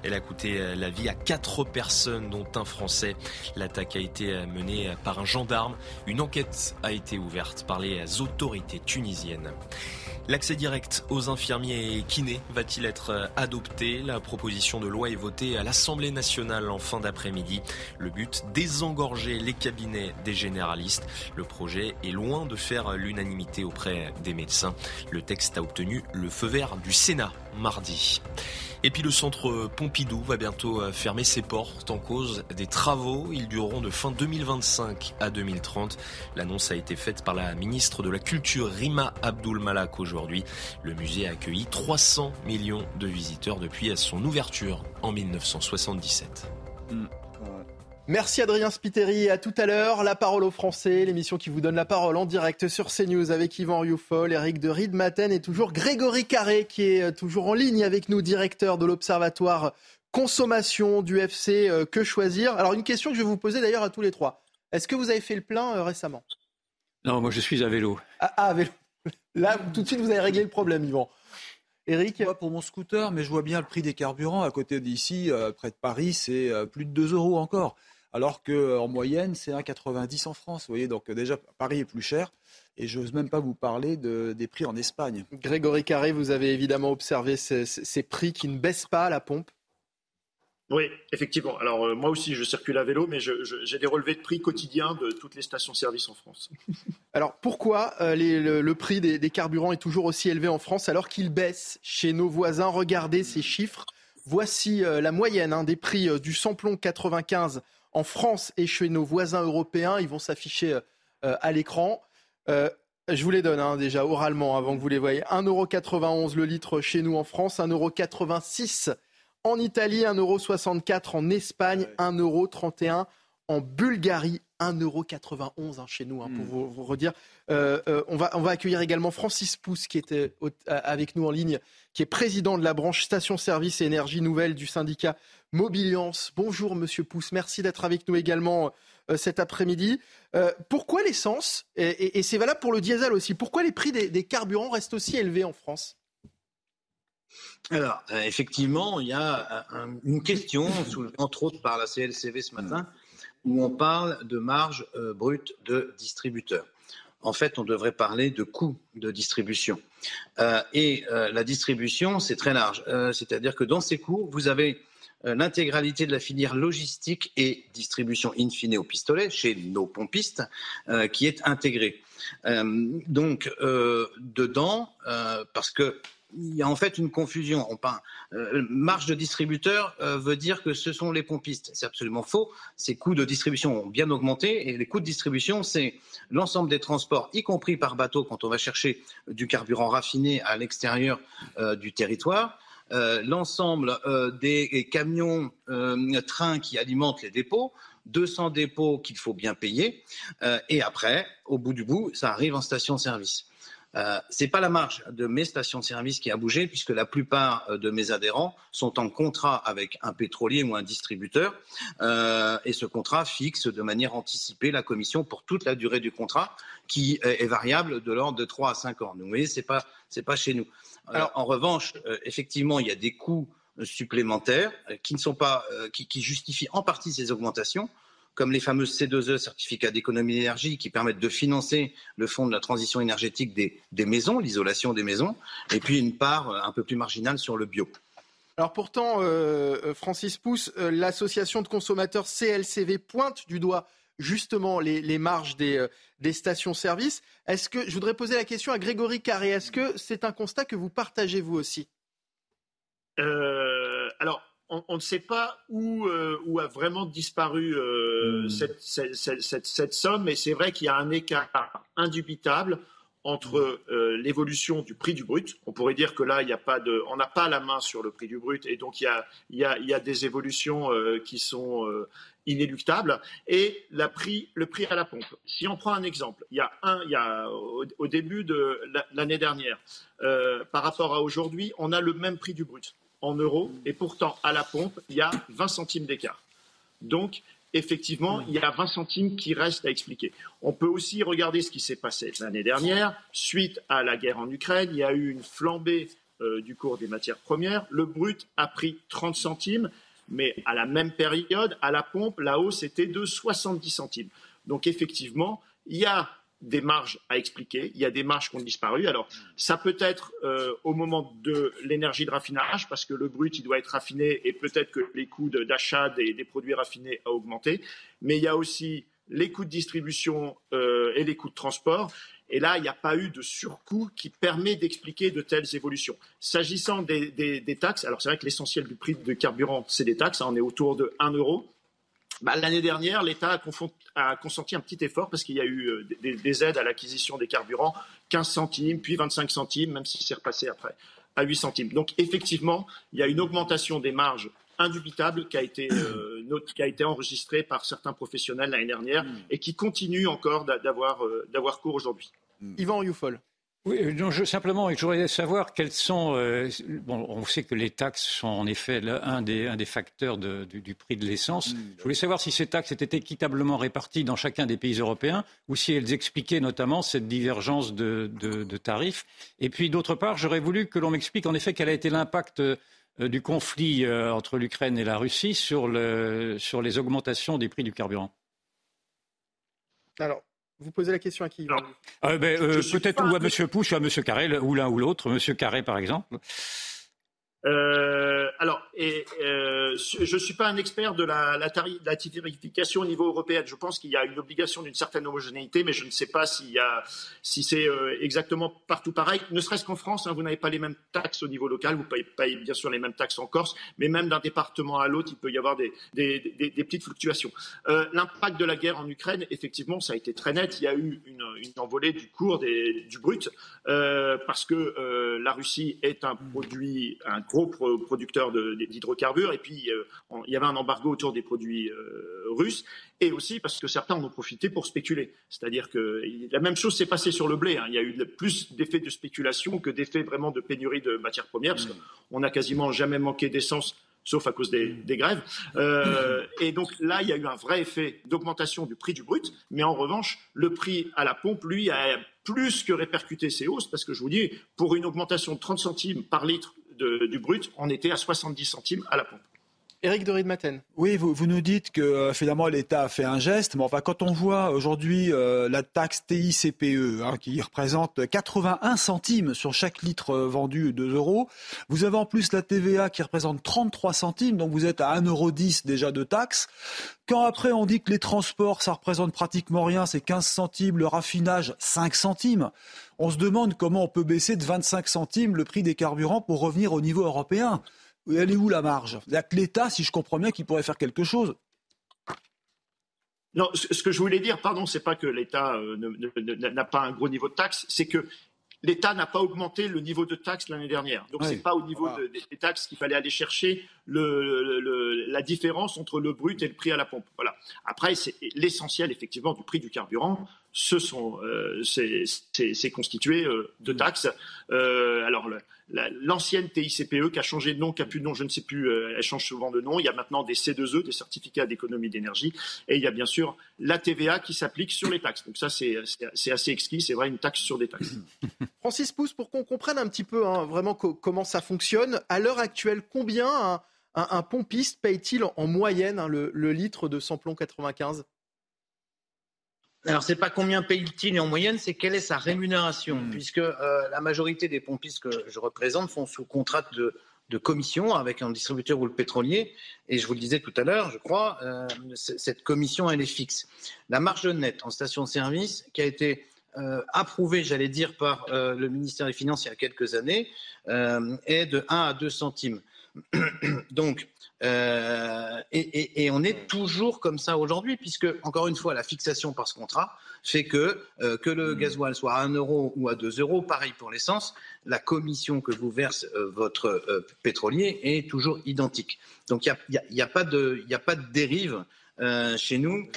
Elle a coûté la vie à quatre personnes, dont un Français. L'attaque a été menée par un gendarme. Une enquête a été ouverte par les autorités tunisiennes. L'accès direct aux infirmiers et kinés va-t-il être adopté? La proposition de loi est votée à l'Assemblée nationale en fin d'après-midi. Le but, désengorger les cabinets des généralistes. Le projet est loin de faire l'unanimité auprès des médecins. Le texte a obtenu le feu vert du Sénat mardi. Et puis le centre Pompidou va bientôt fermer ses portes en cause des travaux. Ils dureront de fin 2025 à 2030. L'annonce a été faite par la ministre de la Culture Rima Abdul Malak aujourd'hui. Le musée a accueilli 300 millions de visiteurs depuis son ouverture en 1977. Mmh. Merci Adrien Spiteri. À tout à l'heure. La parole aux Français, l'émission qui vous donne la parole en direct sur CNews avec Yvan Rioufol, Eric de Riedmaten et toujours Grégory Carré qui est euh, toujours en ligne avec nous, directeur de l'Observatoire Consommation du FC euh, Que Choisir. Alors une question que je vais vous poser d'ailleurs à tous les trois. Est-ce que vous avez fait le plein euh, récemment? Non, moi je suis à vélo. Ah, à vélo. Là, tout de suite, vous avez réglé le problème, Yvan. Eric Moi, pour mon scooter, mais je vois bien le prix des carburants. À côté d'ici, près de Paris, c'est plus de 2 euros encore alors qu'en moyenne, c'est 1,90 en France. Vous voyez, donc déjà, Paris est plus cher. Et je n'ose même pas vous parler des prix en Espagne. Grégory Carré, vous avez évidemment observé ces, prix qui ne baissent pas à la pompe? Oui, effectivement. Alors euh, moi aussi, je circule à vélo, mais j'ai des relevés de prix quotidiens de toutes les stations-service en France. Alors pourquoi euh, le, prix des, des, carburants est toujours aussi élevé en France alors qu'il baisse chez nos voisins? Regardez ces chiffres. Voici euh, la moyenne hein, des prix du samplon 95 en France et chez nos voisins européens. Ils vont s'afficher euh, euh, à l'écran. Euh, je vous les donne hein, déjà oralement avant que vous les voyez. 1,91€ le litre chez nous en France, 1,86€ en Italie, 1,64€ en Espagne, 1,31€ en Bulgarie, 1,91€ hein, chez nous, hein, pour hmm. vous, redire. on, va, on va accueillir également Francis Pousse, qui était avec nous en ligne, qui est président de la branche station-service et énergie nouvelle du syndicat Mobiliance. Bonjour Monsieur Pousse, merci d'être avec nous également euh, cet après-midi. Euh, pourquoi l'essence, et, c'est valable pour le diesel aussi, pourquoi les prix des, carburants restent aussi élevés en France? Alors, euh, effectivement, il y a une question, entre autres par la CLCV ce matin, où on parle de marge brute de distributeur. En fait, on devrait parler de coût de distribution. et la distribution, c'est très large. C'est-à-dire que dans ces coûts, vous avez l'intégralité de la filière logistique et distribution in fine au pistolet chez nos pompistes euh, qui est intégrée. Euh, donc, dedans, parce que il y a en fait une confusion. On marge de distributeur veut dire que ce sont les pompistes. C'est absolument faux. Ces coûts de distribution ont bien augmenté et les coûts de distribution, c'est l'ensemble des transports, y compris par bateau quand on va chercher du carburant raffiné à l'extérieur du territoire. Euh, l'ensemble euh, des camions, euh, trains qui alimentent les dépôts, 200 dépôts qu'il faut bien payer, et après, au bout du bout, ça arrive en station-service. Euh, Ce n'est pas la marge de mes stations-service qui a bougé, puisque la plupart de mes adhérents sont en contrat avec un pétrolier ou un distributeur, et ce contrat fixe de manière anticipée la commission pour toute la durée du contrat, qui est variable de l'ordre de 3 à 5 ans. Vous voyez, ce n'est pas, pas chez nous. Alors, en revanche, euh, effectivement, il y a des coûts euh, supplémentaires euh, qui ne sont pas, qui, justifient en partie ces augmentations, comme les fameux C2E, certificats d'économie d'énergie, qui permettent de financer le fonds de la transition énergétique des, maisons, l'isolation des maisons, et puis une part un peu plus marginale sur le bio. Alors pourtant, Francis Pousse, l'association de consommateurs CLCV pointe du doigt justement les, marges des, des stations-service. Est-ce que je voudrais poser la question à Grégory Carré Est-ce que c'est un constat que vous partagez vous aussi? Euh, Alors, on, ne sait pas où, euh, où a vraiment disparu euh, hmm. cette, cette, cette, somme, mais c'est vrai qu'il y a un écart indubitable entre l'évolution du prix du brut. On pourrait dire que là, a pas de, on n'a pas la main sur le prix du brut, et donc il y a, y a, y a des évolutions qui sont inéluctable, et la prix, le prix à la pompe. Si on prend un exemple, il y a, un, il y a au, début de l'année dernière, euh, par rapport à aujourd'hui, on a le même prix du brut en euros, et pourtant à la pompe, il y a 20 centimes d'écart. Donc, effectivement, il y a 20 centimes qui restent à expliquer. On peut aussi regarder ce qui s'est passé l'année dernière. Suite à la guerre en Ukraine, il y a eu une flambée euh, du cours des matières premières. Le brut a pris 30 centimes mais à la même période, à la pompe, la hausse était de 70 centimes. Donc effectivement, il y a des marges à expliquer, il y a des marges qui ont disparu. Alors, ça peut être euh, au moment de l'énergie de raffinage, parce que le brut, il doit être raffiné et peut-être que les coûts d'achat des, produits raffinés a augmenté. Mais il y a aussi les coûts de distribution euh, et les coûts de transport. Et là, il n'y a pas eu de surcoût qui permet d'expliquer de telles évolutions. S'agissant des, taxes, alors c'est vrai que l'essentiel du prix de carburant, c'est des taxes. Hein, on est autour de 1 euro. Bah, l'année dernière, l'État a, consenti un petit effort parce qu'il y a eu euh, des, aides à l'acquisition des carburants, 15 centimes, puis 25 centimes, même si c'est repassé après à 8 centimes. Donc effectivement, il y a une augmentation des marges indubitable qui a été euh, qui a été enregistré par certains professionnels l'année dernière et qui continue encore d'avoir d'avoir cours aujourd'hui. Yvan Youfol. Oui, euh, je, simplement, je voudrais savoir quels sont. Euh, bon, on sait que les taxes sont en effet un, des, un des facteurs de, du, prix de l'essence. Mm. Je voulais savoir si ces taxes étaient équitablement réparties dans chacun des pays européens ou si elles expliquaient notamment cette divergence de, de tarifs. Et puis, d'autre part, j'aurais voulu que l'on m'explique en effet quel a été l'impact euh, du conflit entre l'Ukraine et la Russie sur, le, sur les augmentations des prix du carburant. Alors, vous posez la question à qui euh, ben, euh, Peut-être ou à M. Pouche ou à M. Carré, ou l'un ou l'autre. M. Carré, par exemple. Euh, alors, euh, je ne suis pas un expert de la, tarification au niveau européen. Je pense qu'il y a une obligation d'une certaine homogénéité, mais je ne sais pas si c'est euh, exactement partout pareil. Ne serait-ce qu'en France, hein, vous n'avez pas les mêmes taxes au niveau local, vous payez, payez, bien sûr les mêmes taxes en Corse, mais même d'un département à l'autre, il peut y avoir des, petites fluctuations. L'impact de la guerre en Ukraine, effectivement, ça a été très net. Il y a eu une, envolée du cours du brut parce que la Russie est un produit, gros producteurs d'hydrocarbures, et puis euh, il y avait un embargo autour des produits euh, russes, et aussi parce que certains en ont profité pour spéculer. C'est-à-dire que la même chose s'est passée sur le blé. Hein. Il y a eu plus d'effets de spéculation que d'effets vraiment de pénurie de matières premières, parce qu'on n'a quasiment jamais manqué d'essence sauf à cause des, grèves. Euh, et donc là, il y a eu un vrai effet d'augmentation du prix du brut, mais en revanche, le prix à la pompe, lui, a plus que répercuté ces hausses, parce que je vous dis, pour une augmentation de 30 centimes par litre du brut, on était à 70 centimes à la pompe. Éric de Maten. Oui, vous, vous, nous dites que euh, finalement l'État a fait un geste, mais enfin quand on voit aujourd'hui euh, la taxe TICPE hein, qui représente 81 centimes sur chaque litre euh, vendu 2 euros, vous avez en plus la TVA qui représente 33 centimes, donc vous êtes à 1,10 euro déjà de taxe. Quand après on dit que les transports ça représente pratiquement rien, c'est 15 centimes, le raffinage 5 centimes, on se demande comment on peut baisser de 25 centimes le prix des carburants pour revenir au niveau européen. Elle est où la marge? L'État, si je comprends bien, qui pourrait faire quelque chose. Non, ce que je voulais dire, pardon, c'est pas que l'État euh, n'a pas un gros niveau de taxes, c'est que l'État n'a pas augmenté le niveau de taxes l'année dernière. Donc ce c'est pas au niveau des taxes qu'il fallait aller chercher la différence entre le brut et le prix à la pompe. Voilà. Après, c'est l'essentiel effectivement du prix du carburant. Ce sont, euh, c'est constitué euh, de taxes. alors l'ancienne TICPE qui a changé de nom, qui a plus de nom, je ne sais plus, euh, elle change souvent de nom. Il y a maintenant des C2E, des certificats d'économie d'énergie, et il y a bien sûr la TVA qui s'applique sur les taxes. Donc ça, c'est assez exquis, c'est vrai, une taxe sur des taxes. Francis Pousse, pour qu'on comprenne un petit peu hein, vraiment comment ça fonctionne, à l'heure actuelle, combien un, pompiste paye-t-il en, moyenne hein, le, le litre de samplon 95 alors, c'est pas combien paye-t-il en moyenne, c'est quelle est sa rémunération, hmm. puisque euh, la majorité des pompistes que je représente font sous contrat de, commission avec un distributeur ou le pétrolier. Et je vous le disais tout à l'heure, je crois, euh, cette commission, elle est fixe. La marge nette en station-service, qui a été euh, approuvée, j'allais dire, par le ministère des Finances il y a quelques années, est de 1 à 2 centimes. Donc, euh, et, on est toujours comme ça aujourd'hui, puisque, encore une fois, la fixation par ce contrat fait que, euh, que le mmh. gasoil soit à 1 euro ou à 2 euros, pareil pour l'essence, la commission que vous verse euh, votre pétrolier est toujours identique. Donc il n'y a, a, pas de, a pas de dérive chez nous,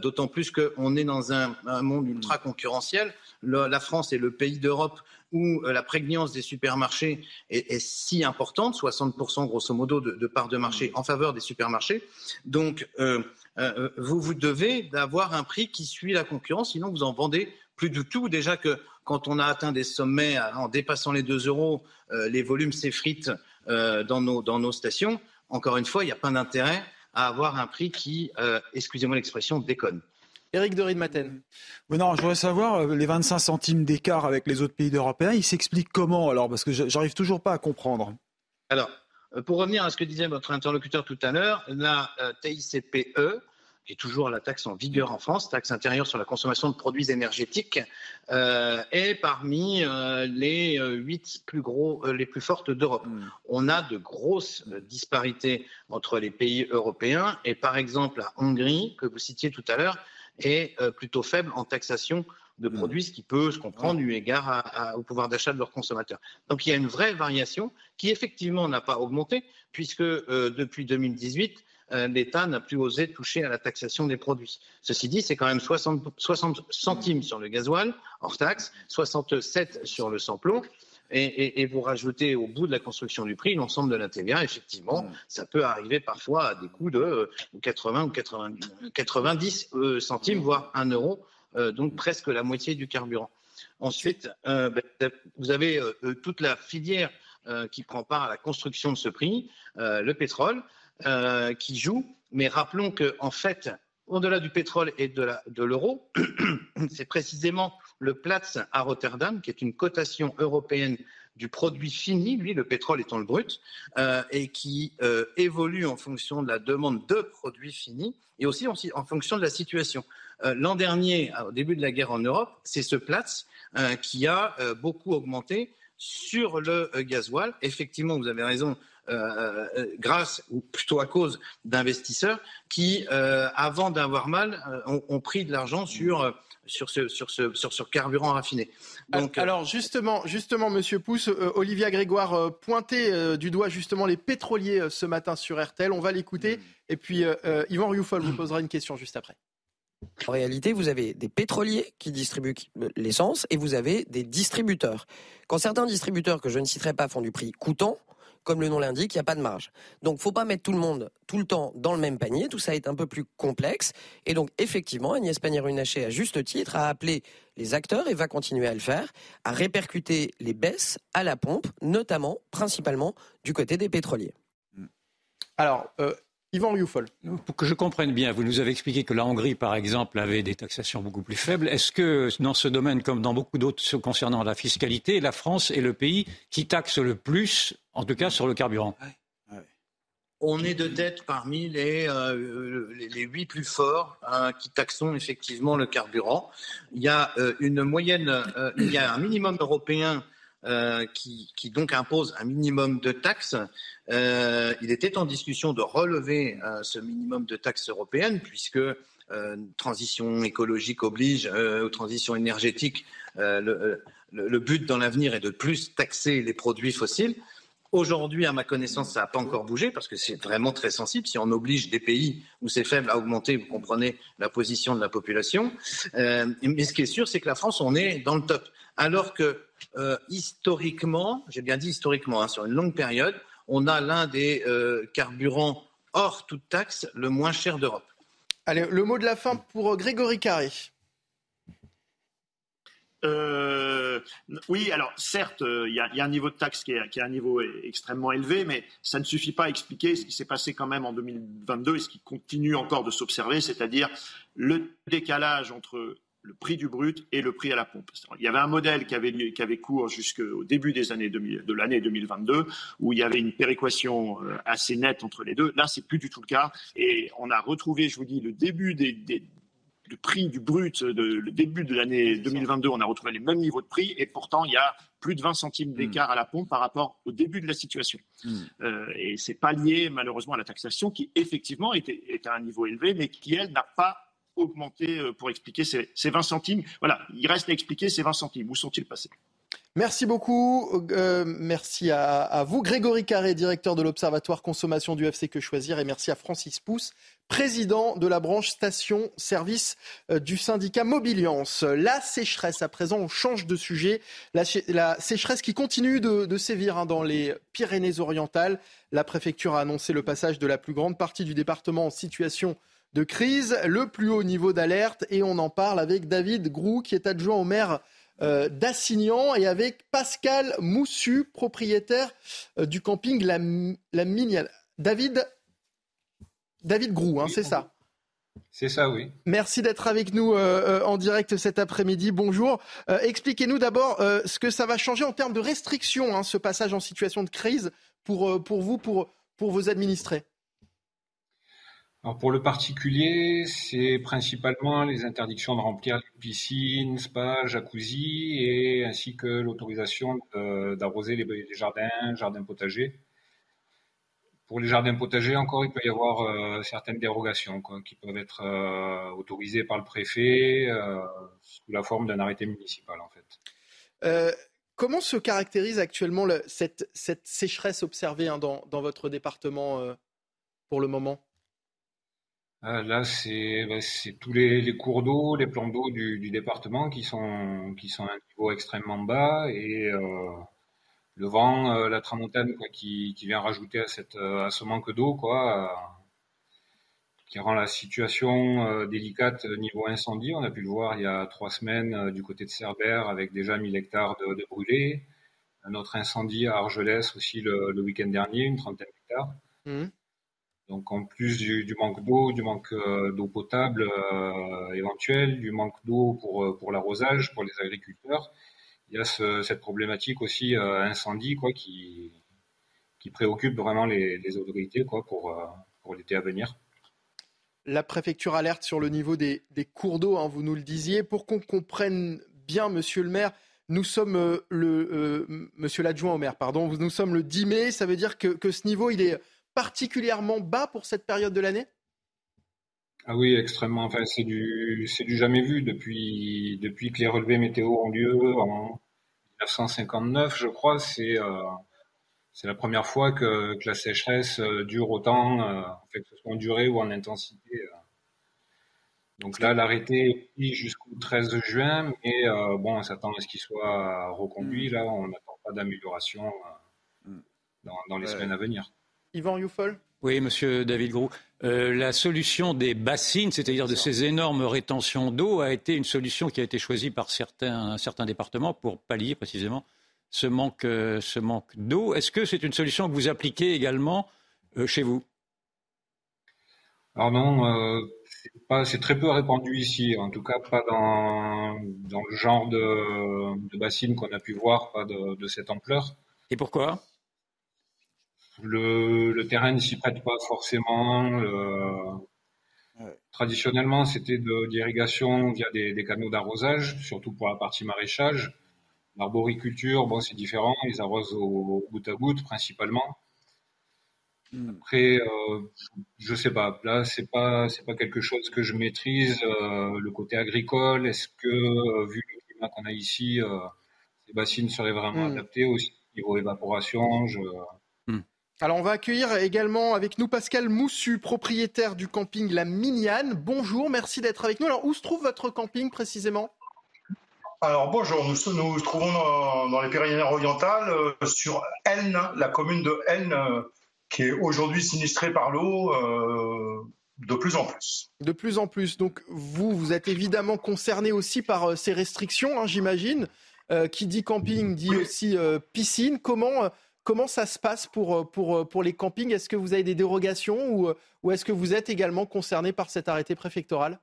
d'autant plus qu'on est dans un, monde ultra concurrentiel. la France est le pays d'Europe où euh, la prégnance des supermarchés est, si importante, 60% grosso modo de, part de marché en faveur des supermarchés. Donc, euh, euh, vous vous devez d'avoir un prix qui suit la concurrence, sinon vous en vendez plus du tout. Déjà que quand on a atteint des sommets en dépassant les 2 euros, les volumes s'effritent dans, nos, dans nos stations. Encore une fois, il n'y a pas d'intérêt à avoir un prix qui, excusez-moi l'expression, déconne. Éric de Maten. Oui, non, je voudrais savoir, euh, les 25 centimes d'écart avec les autres pays européens, ils s'expliquent comment alors? Parce que j'arrive toujours pas à comprendre. Alors, euh, pour revenir à ce que disait votre interlocuteur tout à l'heure, la euh, TICPE, qui est toujours la taxe en vigueur en France, taxe intérieure sur la consommation de produits énergétiques, est parmi les huit plus gros, les plus fortes d'Europe. Hmm. On a de grosses disparités entre les pays européens et par exemple la Hongrie, que vous citiez tout à l'heure, est euh, plutôt faible en taxation de mmh. produits, ce qui peut se comprendre eu égard au pouvoir d'achat de leurs consommateurs. Donc il y a une vraie variation qui effectivement n'a pas augmenté, puisque euh, depuis 2018, euh, l'État n'a plus osé toucher à la taxation des produits. Ceci dit, c'est quand même 60, 60, centimes sur le gasoil, hors taxe, 67 sur le samplon. Et, et, vous rajoutez au bout de la construction du prix l'ensemble de la TVA, effectivement, mmh. ça peut arriver parfois à des coûts de 80 ou 80, 90 centimes, voire 1 euro, donc presque la moitié du carburant. Ensuite, ben, vous avez toute la filière euh, qui prend part à la construction de ce prix, euh, le pétrole, euh, qui joue. Mais rappelons qu'en en fait, au-delà du pétrole et de l'euro, c'est précisément le Platz à Rotterdam, qui est une cotation européenne du produit fini, lui, le pétrole étant le brut, et qui évolue en fonction de la demande de produits finis et aussi en, fonction de la situation. L'an dernier, au début de la guerre en Europe, c'est ce Platz qui a beaucoup augmenté sur le euh, gasoil. Effectivement, vous avez raison, euh, euh, grâce ou plutôt à cause d'investisseurs qui, avant d'avoir mal, ont, pris de l'argent sur, sur, ce, sur, ce, sur ce carburant raffiné. Donc, Alors justement, justement, Monsieur Pousse, Olivia Grégoire pointait du doigt justement les pétroliers ce matin sur RTL. On va l'écouter. Mm. Et puis Yvan Rioufol vous posera une question juste après. En réalité, vous avez des pétroliers qui distribuent l'essence et vous avez des distributeurs. Quand certains distributeurs, que je ne citerai pas, font du prix coûtant, comme le nom l'indique, il n'y a pas de marge. Donc, faut pas mettre tout le monde tout le temps dans le même panier. Tout ça est un peu plus complexe. Et donc, effectivement, Agnès Pannier-Runacher, à juste titre, a appelé les acteurs, et va continuer à le faire, à répercuter les baisses à la pompe, notamment, principalement, du côté des pétroliers. Alors, euh, Yvan Rioufol. Pour que je comprenne bien, vous nous avez expliqué que la Hongrie, par exemple, avait des taxations beaucoup plus faibles. Est-ce que dans ce domaine, comme dans beaucoup d'autres concernant la fiscalité, la France est le pays qui taxe le plus, en tout cas sur le carburant? On est de tête parmi les, euh, les, huit plus forts hein, qui taxons effectivement le carburant. Il y a euh, une moyenne, euh, il y a un minimum européen euh, qui, donc impose un minimum de taxes. Euh, il était en discussion de relever euh, ce minimum de taxes européennes, puisque transition écologique oblige, ou transition énergétique, le, but dans l'avenir est de plus taxer les produits fossiles. Aujourd'hui, à ma connaissance, ça n'a pas encore bougé parce que c'est vraiment très sensible. Si on oblige des pays où c'est faible à augmenter, vous comprenez la position de la population. mais ce qui est sûr, c'est que la France, on est dans le top. Alors que euh, historiquement, j'ai bien dit historiquement, hein, sur une longue période, on a l'un des euh, carburants hors toute taxe le moins cher d'Europe. Allez, le mot de la fin pour euh, Grégory Carré. oui, alors certes, il y, a un niveau de taxe qui est, qui est, un niveau extrêmement élevé, mais ça ne suffit pas à expliquer ce qui s'est passé quand même en 2022 et ce qui continue encore de s'observer, c'est-à-dire le décalage entre le prix du brut et le prix à la pompe. Il y avait un modèle qui avait, qui avait cours jusqu'au début des années de l'année 2022 où il y avait une péréquation euh, assez nette entre les deux. Là, c'est plus du tout le cas et on a retrouvé, je vous dis, le début des, du prix du brut, de, le début de l'année 2022, on a retrouvé les mêmes niveaux de prix et pourtant il y a plus de 20 centimes d'écart à la pompe par rapport au début de la situation. Hmm. Euh, et c'est pas lié malheureusement à la taxation qui effectivement était, est à un niveau élevé mais qui elle n'a pas augmenter euh, pour expliquer ces, 20 centimes. Voilà, il reste à expliquer ces 20 centimes. Où sont-ils passés? Merci beaucoup. Euh, merci à, vous, Grégory Carré, directeur de l'Observatoire Consommation du FC Que Choisir. Et merci à Francis Pousse, président de la branche station-service euh, du syndicat Mobiliance. La sécheresse, à présent, on change de sujet. La, sécheresse qui continue de, sévir hein, dans les Pyrénées-Orientales. La préfecture a annoncé le passage de la plus grande partie du département en situation de crise, le plus haut niveau d'alerte. Et on en parle avec David Grou, qui est adjoint au maire euh, d'Assignan, et avec Pascal Moussu, propriétaire euh, du camping La, la David, David Grou, hein, c'est ça? c'est ça, oui. Merci d'être avec nous euh, en direct cet après-midi. Bonjour. Expliquez-nous d'abord ce que ça va changer en termes de restrictions, hein, ce passage en situation de crise pour, pour vous, pour, pour vos administrés. Alors pour le particulier, c'est principalement les interdictions de remplir les piscines, spas, jacuzzi, et ainsi que l'autorisation d'arroser les, jardins, jardins potagers. Pour les jardins potagers, encore, il peut y avoir euh, certaines dérogations qui peuvent être euh, autorisées par le préfet euh, sous la forme d'un arrêté municipal, en fait. comment se caractérise actuellement cette, sécheresse observée hein, dans, votre département pour le moment? Euh, Là, c'est bah, tous les, cours d'eau, les plans d'eau du, département qui sont, qui sont à un niveau extrêmement bas et le vent, la tramontane qui, qui, vient rajouter à, cette, à ce manque d'eau, quoi qui rend la situation euh, délicate niveau incendie. On a pu le voir il y a trois semaines euh, du côté de Cerbère avec déjà 1000 hectares de, de brûlés. Un autre incendie à Argelès aussi le, week-end dernier, une trentaine d'hectares. Mmh. Donc en plus du, manque d'eau, du manque euh, d'eau potable éventuel, du manque d'eau pour, pour l'arrosage, pour les agriculteurs, il y a cette problématique aussi incendie quoi, qui, préoccupe vraiment les, autorités quoi, pour, l'été à venir. La préfecture alerte sur le niveau des, cours d'eau, hein, vous nous le disiez. Pour qu'on comprenne bien, monsieur le maire, nous sommes euh, le euh, monsieur l'adjoint au maire, pardon, nous sommes le 10 mai. Ça veut dire que, ce niveau, il est particulièrement bas pour cette période de l'année? Ah oui, extrêmement. Enfin, c'est du, c'est du jamais vu depuis, depuis que les relevés météo ont lieu en 1959, je crois. C'est, euh, c'est la première fois que, la sécheresse euh, dure autant, euh, que ce soit en durée ou en intensité. Donc là, l'arrêté est jusqu'au 13 juin, mais bon, on s'attend à ce qu'il soit reconduit. Mm. Là, on n'attend pas d'amélioration mm. dans, les semaines à venir. Yvan Youfol Oui, monsieur David Grou. la solution des bassines, c'est-à-dire de ces énormes rétentions d'eau, a été une solution qui a été choisie par certains, certains départements pour pallier précisément ce manque, euh, ce manque d'eau. Est-ce que c'est une solution que vous appliquez également euh, chez vous? Alors non, euh, c'est très peu répandu ici, en tout cas pas dans, dans le genre de, de bassine qu'on a pu voir, pas de, cette ampleur. Et pourquoi? Le, le, terrain ne s'y prête pas forcément. Traditionnellement, c'était de l'irrigation via des, des canaux d'arrosage, surtout pour la partie maraîchage. L'arboriculture, bon, c'est différent. Ils arrosent au, goutte à goutte principalement. Hmm. Après, euh, je sais pas. Là, c'est pas c'est pas quelque chose que je maîtrise. Euh, le côté agricole, est-ce que euh, vu le climat qu'on a ici, euh, ces bassines seraient vraiment hmm. adaptées aussi niveau évaporation je... Alors, on va accueillir également avec nous Pascal Moussu, propriétaire du camping La Mignane. Bonjour, merci d'être avec nous. Alors, où se trouve votre camping précisément? Alors bonjour, nous nous trouvons dans, les Pyrénées-Orientales, euh, sur Elne, la commune de Elne, euh, qui est aujourd'hui sinistrée par l'eau euh, de plus en plus. De plus en plus. Donc vous, vous êtes évidemment concerné aussi par ces restrictions, hein, j'imagine. qui dit camping dit aussi piscine. Comment, comment ça se passe pour, pour, pour les campings? Est-ce que vous avez des dérogations ou, ou est-ce que vous êtes également concerné par cet arrêté préfectoral?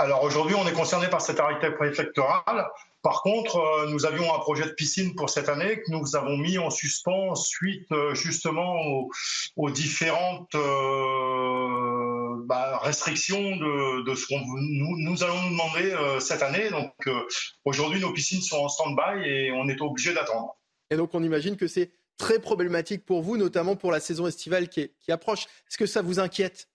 Alors aujourd'hui, on est concerné par cet arrêté préfectoral. Par contre, euh, nous avions un projet de piscine pour cette année que nous avons mis en suspens suite euh, justement aux, différentes euh, bah, restrictions de, ce qu'on nous, allons nous demander cette année. Donc aujourd'hui, nos piscines sont en stand-by et on est obligé d'attendre. Et donc on imagine que c'est très problématique pour vous, notamment pour la saison estivale qui approche. Est-ce que ça vous inquiète?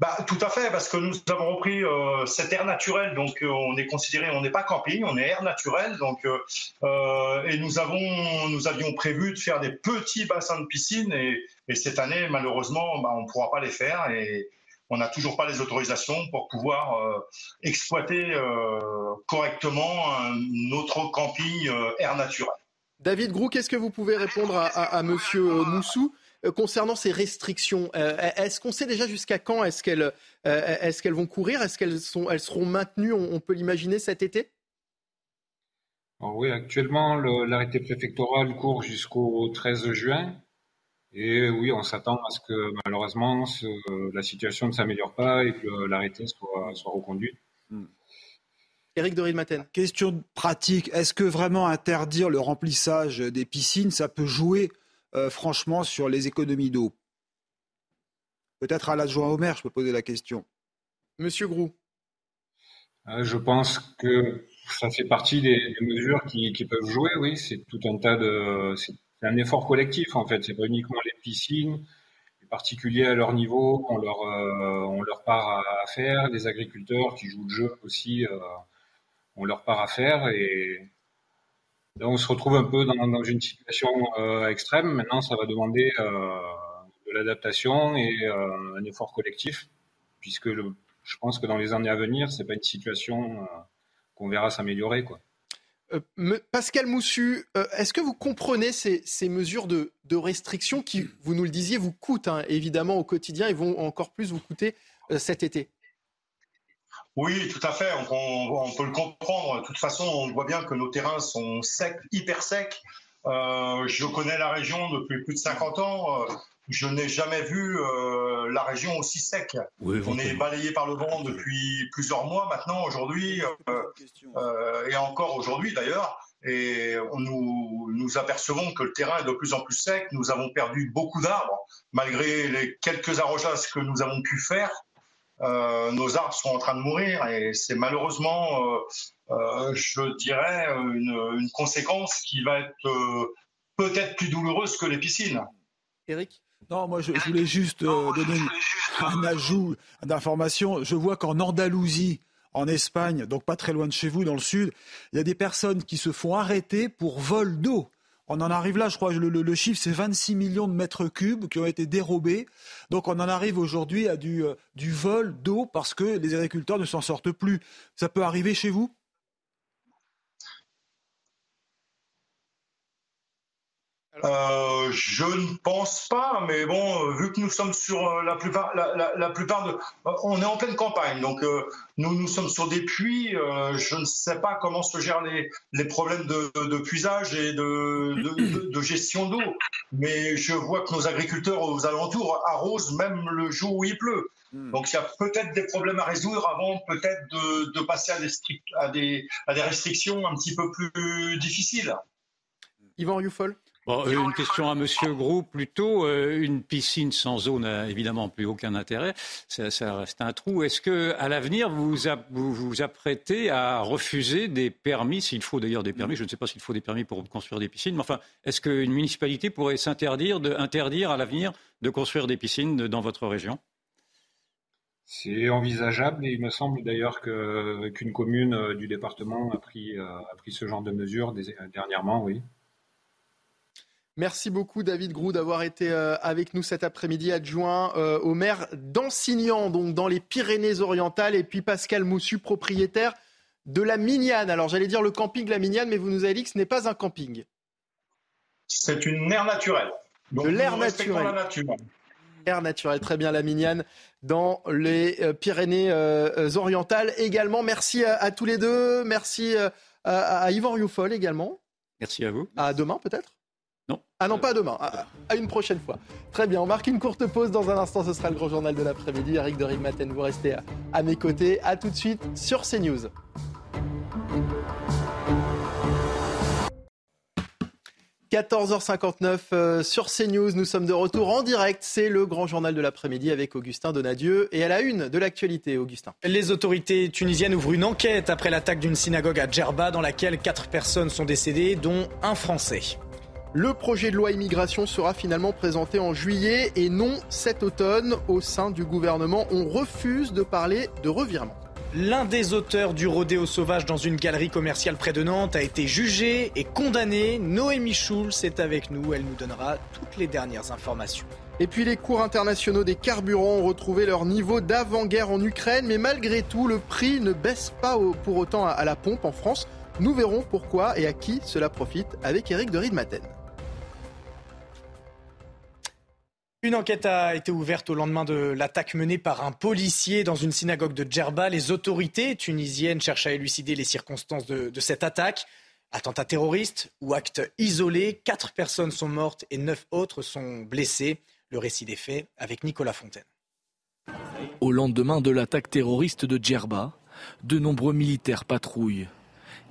Bah, tout à fait, parce que nous avons repris euh, cet air naturel, donc euh, on est considéré, on n'est pas camping, on est air naturel, donc euh, et nous avons, nous avions prévu de faire des petits bassins de piscine, et, cette année, malheureusement, bah, on ne pourra pas les faire, et on n'a toujours pas les autorisations pour pouvoir exploiter correctement notre camping air naturel. David Grou, qu'est-ce que vous pouvez répondre à, à, à Monsieur Moussou euh, concernant ces restrictions, euh, est-ce qu'on sait déjà jusqu'à quand est-ce qu'elles euh, est vont courir? Est-ce qu'elles elles seront maintenues, on, peut l'imaginer, cet été? Oui, actuellement, l'arrêté préfectoral court jusqu'au 13 juin. Et oui, on s'attend à ce que malheureusement la situation ne s'améliore pas et que l'arrêté soit, soit reconduit. Hmm. Éric Dorin-Maten. Question pratique, est-ce que vraiment interdire le remplissage des piscines, ça peut jouer euh, franchement, sur les économies d'eau? Peut-être à l'adjoint au maire, je peux poser la question. Monsieur Groux. Euh, je pense que ça fait partie des, mesures qui, peuvent jouer, oui. C'est tout un tas de. C'est un effort collectif, en fait. C'est pas uniquement les piscines. Les particuliers à leur niveau ont leur, euh, leur part à, faire. Les agriculteurs qui jouent le jeu aussi ont leur part à faire. Et on se retrouve un peu dans, une situation euh, extrême. Maintenant, ça va demander euh, de l'adaptation et un effort collectif, puisque je pense que dans les années à venir, c'est pas une situation qu'on verra s'améliorer, quoi. Pascal Moussu, est-ce que vous comprenez ces, mesures de, restriction qui, vous nous le disiez, vous coûtent hein, évidemment au quotidien et vont encore plus vous coûter cet été? Oui, tout à fait. On, peut le comprendre. De toute façon, on voit bien que nos terrains sont secs, hyper secs. Euh, je connais la région depuis plus de 50 ans. Euh, je n'ai jamais vu euh, la région aussi sec. on est balayé par le vent depuis plusieurs mois maintenant, aujourd'hui, et encore aujourd'hui d'ailleurs. Et nous, nous apercevons que le terrain est de plus en plus sec. Nous avons perdu beaucoup d'arbres, malgré les quelques arrosages que nous avons pu faire. Euh, nos arbres sont en train de mourir et c'est malheureusement, euh, euh, je dirais, une, conséquence qui va être peut-être plus douloureuse que les piscines. Eric? Non, moi je, voulais juste donner un ajout d'information. Je vois qu'en Andalousie, en Espagne, donc pas très loin de chez vous, dans le sud, il y a des personnes qui se font arrêter pour vol d'eau. On en arrive là, je crois, le, le, chiffre, c'est 26 millions de mètres cubes qui ont été dérobés. Donc on en arrive aujourd'hui à euh, du vol d'eau parce que les agriculteurs ne s'en sortent plus. Ça peut arriver chez vous? Euh, je ne pense pas, mais bon, euh, vu que nous sommes sur euh, la plupart, la, plupart de, on est en pleine campagne, donc nous nous sommes sur des puits. je ne sais pas comment se gèrent les, les problèmes de, puisage et de, de gestion d'eau, mais je vois que nos agriculteurs aux alentours arrosent même le jour où il pleut. Hmm. Donc il y a peut-être des problèmes à résoudre avant peut-être de, passer à des, à, des, à des restrictions un petit peu plus difficiles. Yvan Rioufol une question à Monsieur Gros plutôt. Euh, une piscine sans eau n'a évidemment plus aucun intérêt. Ça, reste un trou. Est-ce que, à l'avenir, vous, vous apprêtez à refuser des permis, s'il faut d'ailleurs des permis Je ne sais pas s'il faut des permis pour construire des piscines, mais enfin, est-ce qu'une municipalité pourrait s'interdire interdire à l'avenir de construire des piscines dans votre région? C'est envisageable et il me semble d'ailleurs qu'une commune euh, du département a pris, euh, a pris ce genre de mesures dernièrement, oui. Merci beaucoup David Grou d'avoir été euh, avec nous cet après-midi, adjoint euh, au maire d'Ansignan, donc dans les Pyrénées-Orientales, et puis Pascal Moussu, propriétaire de la Mignane. Alors j'allais dire le camping La Mignane, mais vous nous avez dit que ce n'est pas un camping. C'est une aire naturelle. de l'air naturel. La nature. Air naturel, très bien la Mignane dans les euh, Pyrénées-Orientales également. Merci à, tous les deux, merci à, à Yvan Rioufol également. Merci à vous. À demain peut-être non. Ah non, pas demain. À, une prochaine fois. Très bien. On marque une courte pause. Dans un instant, ce sera le grand journal de l'après-midi. Eric de Rigmaten, vous restez à, mes côtés. À tout de suite sur CNews. « 14h59 euh, sur CNews, nous sommes de retour en direct. C'est le grand journal de l'après-midi avec Augustin Donadieu. Et à la une de l'actualité, Augustin. Les autorités tunisiennes ouvrent une enquête après l'attaque d'une synagogue à Djerba dans laquelle quatre personnes sont décédées, dont un Français. Le projet de loi immigration sera finalement présenté en juillet et non cet automne. Au sein du gouvernement, on refuse de parler de revirement. L'un des auteurs du rodéo sauvage dans une galerie commerciale près de Nantes a été jugé et condamné. Noémie Schulz est avec nous. Elle nous donnera toutes les dernières informations. Et puis les cours internationaux des carburants ont retrouvé leur niveau d'avant-guerre en Ukraine, mais malgré tout, le prix ne baisse pas pour autant à la pompe en France. Nous verrons pourquoi et à qui cela profite avec Eric de Riedmaten. Une enquête a été ouverte au lendemain de l'attaque menée par un policier dans une synagogue de Djerba. Les autorités tunisiennes cherchent à élucider les circonstances de, cette attaque. Attentat terroriste ou acte isolé, quatre personnes sont mortes et neuf autres sont blessées. Le récit des faits avec Nicolas Fontaine. Au lendemain de l'attaque terroriste de Djerba, de nombreux militaires patrouillent.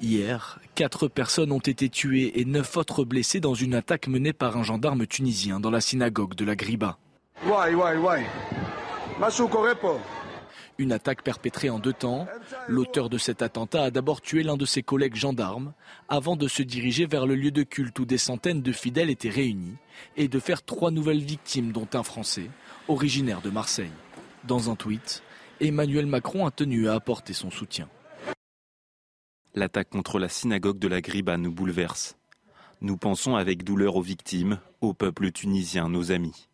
Hier, quatre personnes ont été tuées et neuf autres blessées dans une attaque menée par un gendarme tunisien dans la synagogue de la Griba. Une attaque perpétrée en deux temps. L'auteur de cet attentat a d'abord tué l'un de ses collègues gendarmes avant de se diriger vers le lieu de culte où des centaines de fidèles étaient réunis et de faire trois nouvelles victimes dont un Français, originaire de Marseille. Dans un tweet, Emmanuel Macron a tenu à apporter son soutien. L'attaque contre la synagogue de la Griba nous bouleverse. Nous pensons avec douleur aux victimes, au peuple tunisien, nos amis.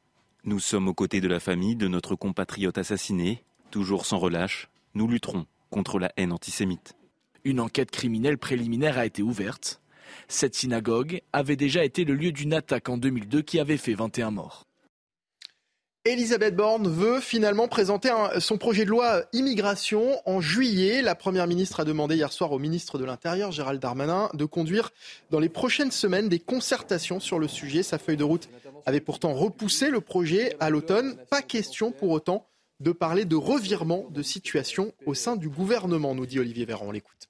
Nous sommes aux côtés de la famille de notre compatriote assassiné. Toujours sans relâche, nous lutterons contre la haine antisémite. Une enquête criminelle préliminaire a été ouverte. Cette synagogue avait déjà été le lieu d'une attaque en 2002 qui avait fait 21 morts. Elisabeth Borne veut finalement présenter son projet de loi immigration en juillet. La Première ministre a demandé hier soir au ministre de l'Intérieur, Gérald Darmanin, de conduire dans les prochaines semaines des concertations sur le sujet. Sa feuille de route avait pourtant repoussé le projet à l'automne. Pas question pour autant de parler de revirement de situation au sein du gouvernement, nous dit Olivier Véran. On l'écoute.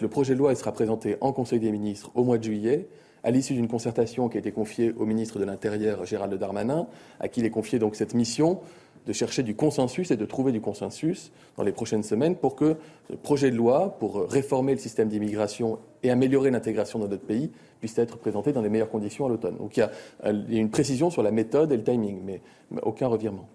Le projet de loi sera présenté en Conseil des ministres au mois de juillet à l'issue d'une concertation qui a été confiée au ministre de l'Intérieur, Gérald Darmanin, à qui il est confié donc cette mission de chercher du consensus et de trouver du consensus dans les prochaines semaines pour que le projet de loi pour réformer le système d'immigration et améliorer l'intégration dans notre pays puisse être présenté dans les meilleures conditions à l'automne. Donc il y, a, il y a une précision sur la méthode et le timing, mais aucun revirement.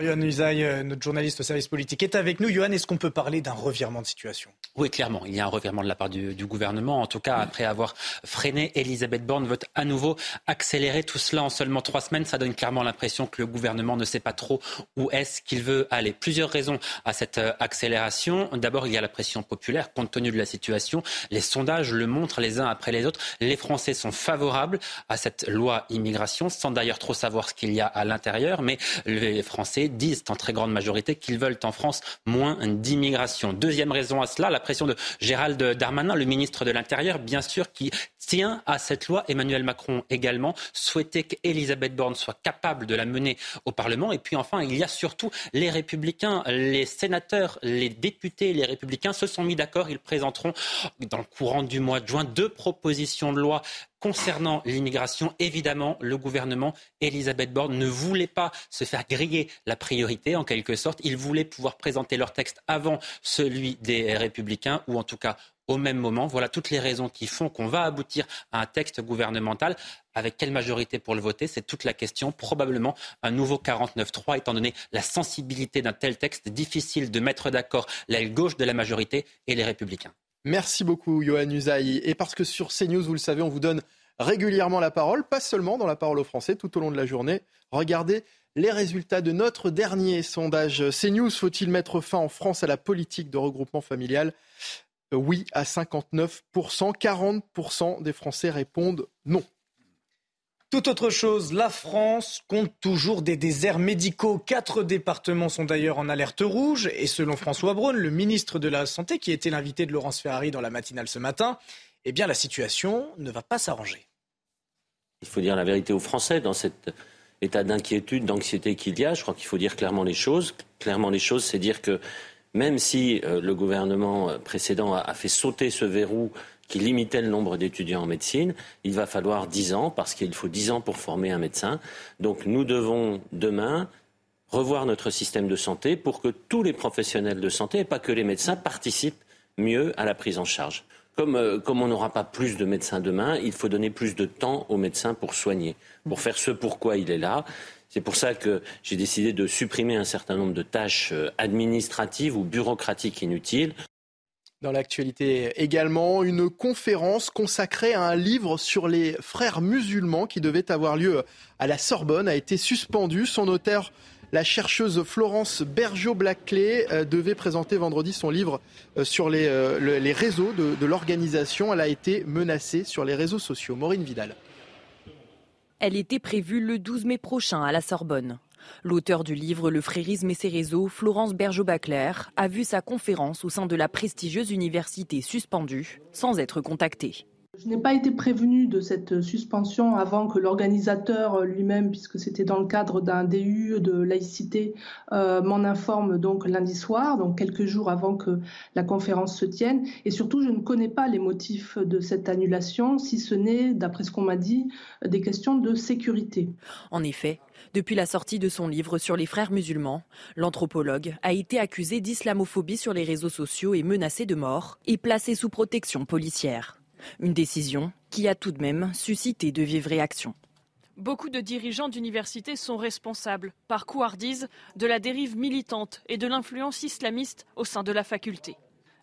Johan Usaï, euh, notre journaliste au service politique, est avec nous. Johan, est-ce qu'on peut parler d'un revirement de situation? Oui, clairement. Il y a un revirement de la part du, du gouvernement. En tout cas, après avoir freiné, Elisabeth Borne veut à nouveau accélérer tout cela en seulement trois semaines. Ça donne clairement l'impression que le gouvernement ne sait pas trop où est-ce qu'il veut aller. Plusieurs raisons à cette euh, accélération. D'abord, il y a la pression populaire. Compte tenu de la situation, les sondages le montrent les uns après les autres. Les Français sont favorables à cette loi immigration, sans d'ailleurs trop savoir ce qu'il y a à l'intérieur. Mais les Français disent en très grande majorité qu'ils veulent en France moins d'immigration. Deuxième raison à cela, la pression de Gérald Darmanin, le ministre de l'Intérieur, bien sûr, qui tient à cette loi. Emmanuel Macron également souhaitait qu'Elisabeth Borne soit capable de la mener au Parlement. Et puis enfin, il y a surtout les républicains, les sénateurs, les députés, les républicains se sont mis d'accord. Ils présenteront dans le courant du mois de juin deux propositions de loi Concernant l'immigration, évidemment, le gouvernement, Elisabeth Borne, ne voulait pas se faire griller la priorité, en quelque sorte. Ils voulaient pouvoir présenter leur texte avant celui des Républicains, ou en tout cas au même moment. Voilà toutes les raisons qui font qu'on va aboutir à un texte gouvernemental. Avec quelle majorité pour le voter? C'est toute la question. Probablement un nouveau 49-3, étant donné la sensibilité d'un tel texte, difficile de mettre d'accord l'aile gauche de la majorité et les républicains. Merci beaucoup, Johan Usaï. Et parce que sur CNews, vous le savez, on vous donne régulièrement la parole, pas seulement dans la parole aux Français, tout au long de la journée. Regardez les résultats de notre dernier sondage CNews. Faut-il mettre fin en France à la politique de regroupement familial? Oui à 59%. 40% des Français répondent non. Tout autre chose, la France compte toujours des déserts médicaux. Quatre départements sont d'ailleurs en alerte rouge. Et selon François Braun, le ministre de la Santé, qui était l'invité de Laurence Ferrari dans la matinale ce matin, eh bien la situation ne va pas s'arranger. Il faut dire la vérité aux Français dans cet état d'inquiétude, d'anxiété qu'il y a. Je crois qu'il faut dire clairement les choses. Clairement les choses, c'est dire que même si euh, le gouvernement précédent a fait sauter ce verrou qui limitait le nombre d'étudiants en médecine. Il va falloir dix ans, parce qu'il faut dix ans pour former un médecin. Donc nous devons demain revoir notre système de santé pour que tous les professionnels de santé, et pas que les médecins, participent mieux à la prise en charge. Comme, euh, comme on n'aura pas plus de médecins demain, il faut donner plus de temps aux médecins pour soigner, pour faire ce pourquoi il est là. C'est pour ça que j'ai décidé de supprimer un certain nombre de tâches euh, administratives ou bureaucratiques inutiles. Dans l'actualité également, une conférence consacrée à un livre sur les frères musulmans qui devait avoir lieu à la Sorbonne a été suspendue. Son auteur, la chercheuse Florence Bergeau-Blaclay, euh, devait présenter vendredi son livre euh, sur les, euh, les réseaux de, de l'organisation. Elle a été menacée sur les réseaux sociaux. Maureen Vidal. Elle était prévue le 12 mai prochain à la Sorbonne. L'auteur du livre Le frérisme et ses réseaux, Florence Bergeau-Bacler, a vu sa conférence au sein de la prestigieuse université suspendue sans être contactée. Je n'ai pas été prévenue de cette suspension avant que l'organisateur lui-même, puisque c'était dans le cadre d'un DU de laïcité, euh, m'en informe donc lundi soir, donc quelques jours avant que la conférence se tienne. Et surtout, je ne connais pas les motifs de cette annulation, si ce n'est, d'après ce qu'on m'a dit, des questions de sécurité. En effet, depuis la sortie de son livre sur les frères musulmans, l'anthropologue a été accusé d'islamophobie sur les réseaux sociaux et menacé de mort et placé sous protection policière. Une décision qui a tout de même suscité de vives réactions. Beaucoup de dirigeants d'universités sont responsables, par couardise, de la dérive militante et de l'influence islamiste au sein de la faculté.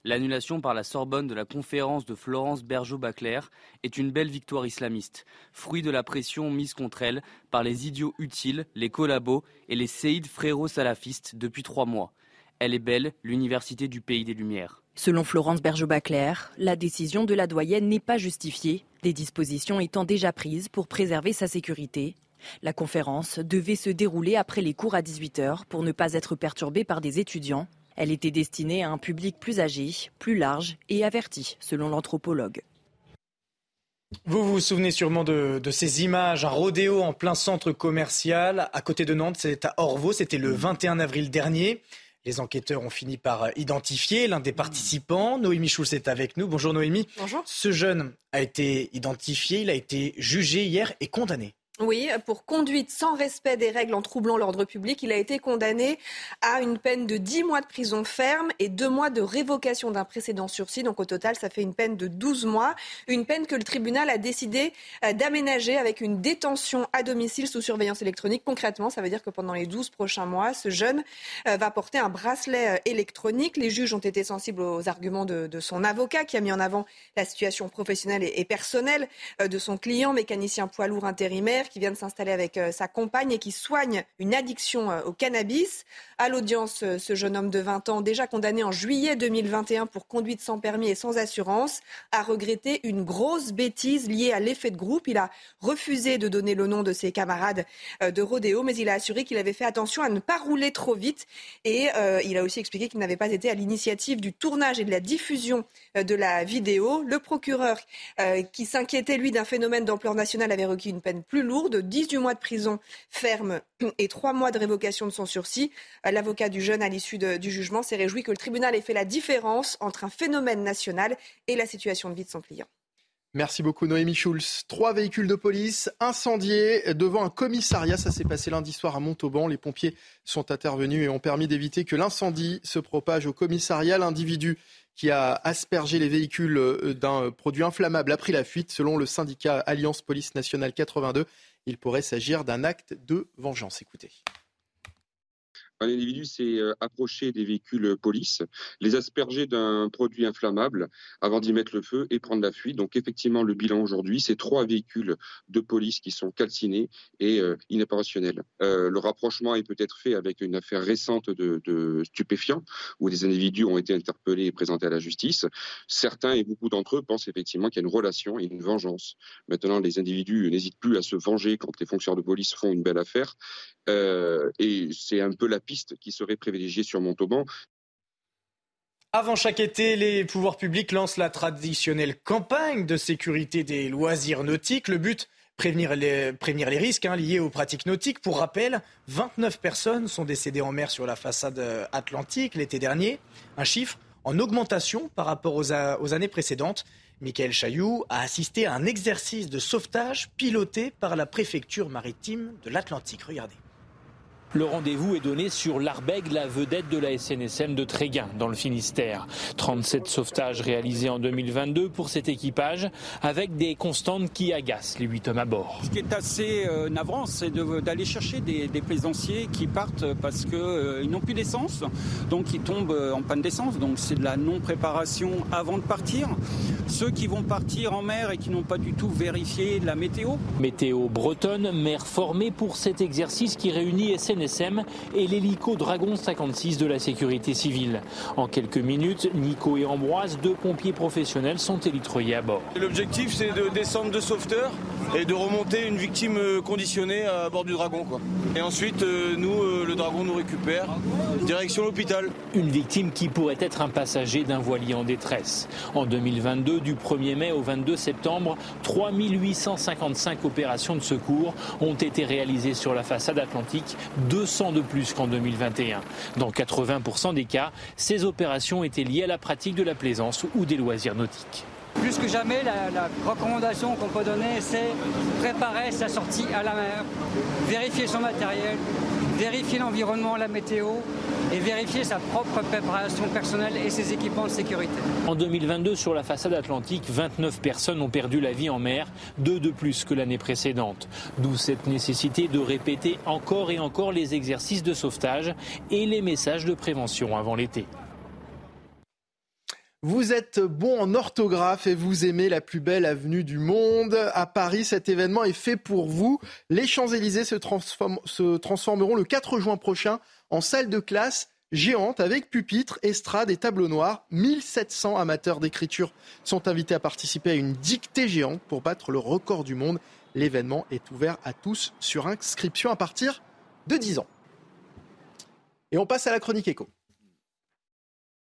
L'annulation par la Sorbonne de la conférence de Florence Bergeau-Bacler est une belle victoire islamiste, fruit de la pression mise contre elle par les idiots utiles, les collabos et les séides frérots salafistes depuis trois mois. Elle est belle, l'université du pays des Lumières. Selon Florence Bergeau-Bacler, la décision de la doyenne n'est pas justifiée, des dispositions étant déjà prises pour préserver sa sécurité. La conférence devait se dérouler après les cours à 18h pour ne pas être perturbée par des étudiants elle était destinée à un public plus âgé, plus large et averti, selon l'anthropologue. Vous vous souvenez sûrement de, ces images, un rodéo en plein centre commercial à côté de Nantes, c'est à Orvaux, c'était le 21 avril dernier. Les enquêteurs ont fini par identifier l'un des participants. Noémie Schulz est avec nous. Bonjour Noémie. Bonjour. Ce jeune a été identifié, il a été jugé hier et condamné. Oui, pour conduite sans respect des règles en troublant l'ordre public, il a été condamné à une peine de 10 mois de prison ferme et 2 mois de révocation d'un précédent sursis. Donc au total, ça fait une peine de 12 mois. Une peine que le tribunal a décidé euh, d'aménager avec une détention à domicile sous surveillance électronique. Concrètement, ça veut dire que pendant les 12 prochains mois, ce jeune euh, va porter un bracelet euh, électronique. Les juges ont été sensibles aux arguments de, son avocat qui a mis en avant la situation professionnelle et personnelle de son client, mécanicien poids lourd intérimaire qui vient de s'installer avec euh, sa compagne et qui soigne une addiction euh, au cannabis. À l'audience, euh, ce jeune homme de 20 ans, déjà condamné en juillet 2021 pour conduite sans permis et sans assurance, a regretté une grosse bêtise liée à l'effet de groupe. Il a refusé de donner le nom de ses camarades de rodéo, mais il a assuré qu'il avait fait attention à ne pas rouler trop vite. Et il a aussi expliqué qu'il n'avait pas été à l'initiative du tournage et de la diffusion de la vidéo. Le procureur, qui s'inquiétait, lui, d'un phénomène d'ampleur nationale, avait requis une peine plus lourde de 18 mois de prison ferme et 3 mois de révocation de son sursis. L'avocat du jeune, à l'issue du jugement, s'est réjoui que le tribunal ait fait la différence entre un phénomène national et la situation de vie de son client. Merci beaucoup Noémie Schulz. Trois véhicules de police incendiés devant un commissariat. Ça s'est passé lundi soir à Montauban. Les pompiers sont intervenus et ont permis d'éviter que l'incendie se propage au commissariat. L'individu qui a aspergé les véhicules euh, d'un produit inflammable a pris la fuite. Selon le syndicat Alliance Police Nationale 82, il pourrait s'agir d'un acte de vengeance. Écoutez. Un individu s'est euh, approché des véhicules euh, police, les asperger d'un produit inflammable avant d'y mettre le feu et prendre la fuite. Donc effectivement, le bilan aujourd'hui, c'est trois véhicules de police qui sont calcinés et euh. Euh, le rapprochement est peut-être fait avec une affaire récente de, stupéfiants où des individus ont été interpellés et présentés à la justice. Certains et beaucoup d'entre eux pensent effectivement qu'il y a une relation et une vengeance. Maintenant, les individus n'hésitent plus à se venger quand les fonctionnaires de police font une belle affaire. Et c'est un peu la piste qui serait privilégiée sur Montauban. Avant chaque été, les pouvoirs publics lancent la traditionnelle campagne de sécurité des loisirs nautiques. Le but Prévenir les, risques hein, liés aux pratiques nautiques. Pour rappel, 29 personnes sont décédées en mer sur la façade euh, atlantique l'été dernier, un chiffre en augmentation par rapport aux, aux années précédentes. Michael Chailloux a assisté à un exercice de sauvetage piloté par la préfecture maritime de l'Atlantique. Regardez. Le rendez-vous est donné sur l'Arbeg, la vedette de la SNSM de Tréguin, dans le Finistère. 37 sauvetages réalisés en 2022 pour cet équipage, avec des constantes qui agacent les 8 hommes à bord. Ce qui est assez euh, navrant, c'est d'aller chercher des, plaisanciers qui partent parce qu'ils euh, n'ont plus d'essence, donc ils tombent euh, en panne d'essence. Donc c'est de la non-préparation avant de partir. Ceux qui vont partir en mer et qui n'ont pas du tout vérifié la météo. Météo bretonne, mer formée pour cet exercice qui réunit SNSM et l'hélico Dragon 56 de la sécurité civile. En quelques minutes, Nico et Ambroise, deux pompiers professionnels, sont élitreillés à bord. L'objectif, c'est de descendre de sauveteur et de remonter une victime conditionnée à bord du Dragon. Quoi. Et ensuite, euh, nous, euh, le Dragon nous récupère, direction l'hôpital. Une victime qui pourrait être un passager d'un voilier en détresse. En 2022, du 1er mai au 22 septembre, 3855 opérations de secours ont été réalisées sur la façade atlantique, 200 de plus qu'en 2021. Dans 80% des cas, ces opérations étaient liées à la pratique de la plaisance ou des loisirs nautiques. Plus que jamais, la, recommandation qu'on peut donner, c'est préparer sa sortie à la mer, vérifier son matériel, vérifier l'environnement, la météo et vérifier sa propre préparation personnelle et ses équipements de sécurité. En 2022, sur la façade atlantique, 29 personnes ont perdu la vie en mer, deux de plus que l'année précédente. D'où cette nécessité de répéter encore et encore les exercices de sauvetage et les messages de prévention avant l'été. Vous êtes bon en orthographe et vous aimez la plus belle avenue du monde. À Paris, cet événement est fait pour vous. Les Champs-Élysées se, transformeront le 4 juin prochain en salle de classe géante avec pupitres, estrade et tableaux noirs. 1700 amateurs d'écriture sont invités à participer à une dictée géante pour battre le record du monde. L'événement est ouvert à tous sur inscription à partir de 10 ans. Et on passe à la chronique éco.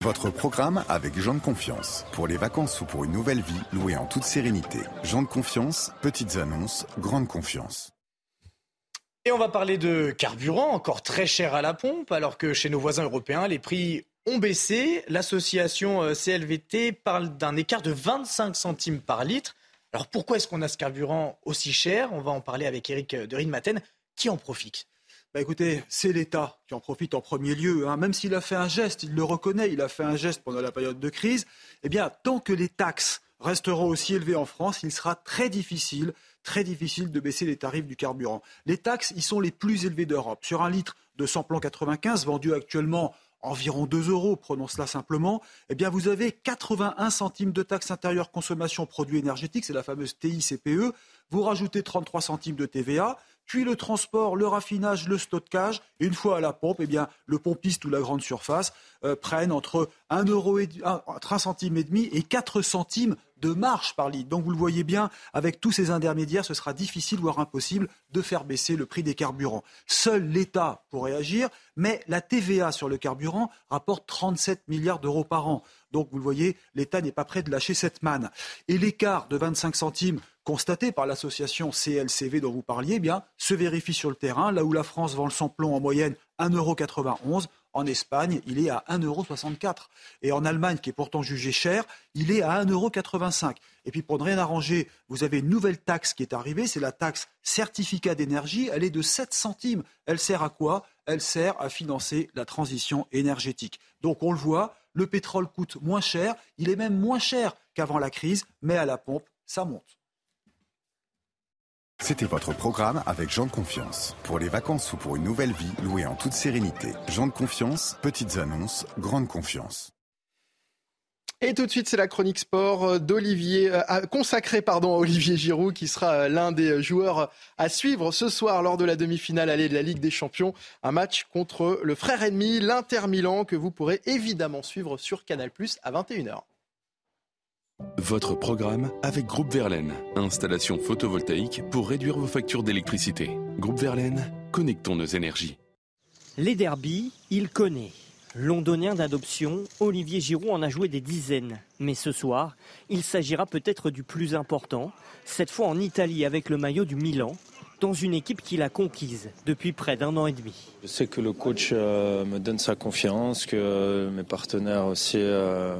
Votre programme avec Jean de Confiance. Pour les vacances ou pour une nouvelle vie, louée en toute sérénité. Jean de Confiance, petites annonces, grande confiance. Et on va parler de carburant, encore très cher à la pompe, alors que chez nos voisins européens, les prix ont baissé. L'association euh, CLVT parle d'un écart de 25 centimes par litre. Alors pourquoi est-ce qu'on a ce carburant aussi cher? On va en parler avec Eric de Rinmaten, qui en profite. Bah écoutez, c'est l'État qui en profite en premier lieu. Hein. Même s'il a fait un geste, il le reconnaît, il a fait un geste pendant la période de crise. Eh bien, tant que les taxes resteront aussi élevées en France, il sera très difficile, très difficile de baisser les tarifs du carburant. Les taxes, ils sont les plus élevés d'Europe. Sur un litre de samplon 95 vendu actuellement environ 2 euros, prenons cela simplement, eh bien vous avez 81 centimes de taxe intérieure consommation produits énergétiques, c'est la fameuse TICPE. Vous rajoutez 33 centimes de TVA, puis le transport, le raffinage, le stockage. Une fois à la pompe, eh bien, le pompiste ou la grande surface euh, prennent entre 1, euro et, 1, centime et demi et 4 centimes de marge par litre. Donc vous le voyez bien, avec tous ces intermédiaires, ce sera difficile, voire impossible, de faire baisser le prix des carburants. Seul l'État pourrait agir, mais la TVA sur le carburant rapporte 37 milliards d'euros par an. Donc vous le voyez, l'État n'est pas prêt de lâcher cette manne. Et l'écart de 25 centimes constaté par l'association CLCV dont vous parliez, eh bien, se vérifie sur le terrain. Là où la France vend le samplon en moyenne 1,91€, en Espagne, il est à 1,64€. Et en Allemagne, qui est pourtant jugé cher, il est à 1,85€. Et puis pour ne rien arranger, vous avez une nouvelle taxe qui est arrivée, c'est la taxe certificat d'énergie. Elle est de 7 centimes. Elle sert à quoi? Elle sert à financer la transition énergétique. Donc on le voit, le pétrole coûte moins cher, il est même moins cher qu'avant la crise, mais à la pompe, ça monte. C'était votre programme avec Jean de Confiance. Pour les vacances ou pour une nouvelle vie, louée en toute sérénité. Jean de Confiance, petites annonces, grande confiance. Et tout de suite, c'est la chronique sport d'Olivier, euh, consacrée pardon, à Olivier Giroud, qui sera euh, l'un des joueurs à suivre ce soir lors de la demi-finale allée de la Ligue des Champions. Un match contre le frère ennemi, l'Inter Milan, que vous pourrez évidemment suivre sur Canal à 21h. Votre programme avec Groupe Verlaine. Installation photovoltaïque pour réduire vos factures d'électricité. Groupe Verlaine, connectons nos énergies. Les derbies, il connaît. Londonien d'adoption, Olivier Giroud en a joué des dizaines. Mais ce soir, il s'agira peut-être du plus important, cette fois en Italie avec le maillot du Milan, dans une équipe qu'il a conquise depuis près d'un an et demi. Je sais que le coach euh, me donne sa confiance, que mes partenaires aussi euh,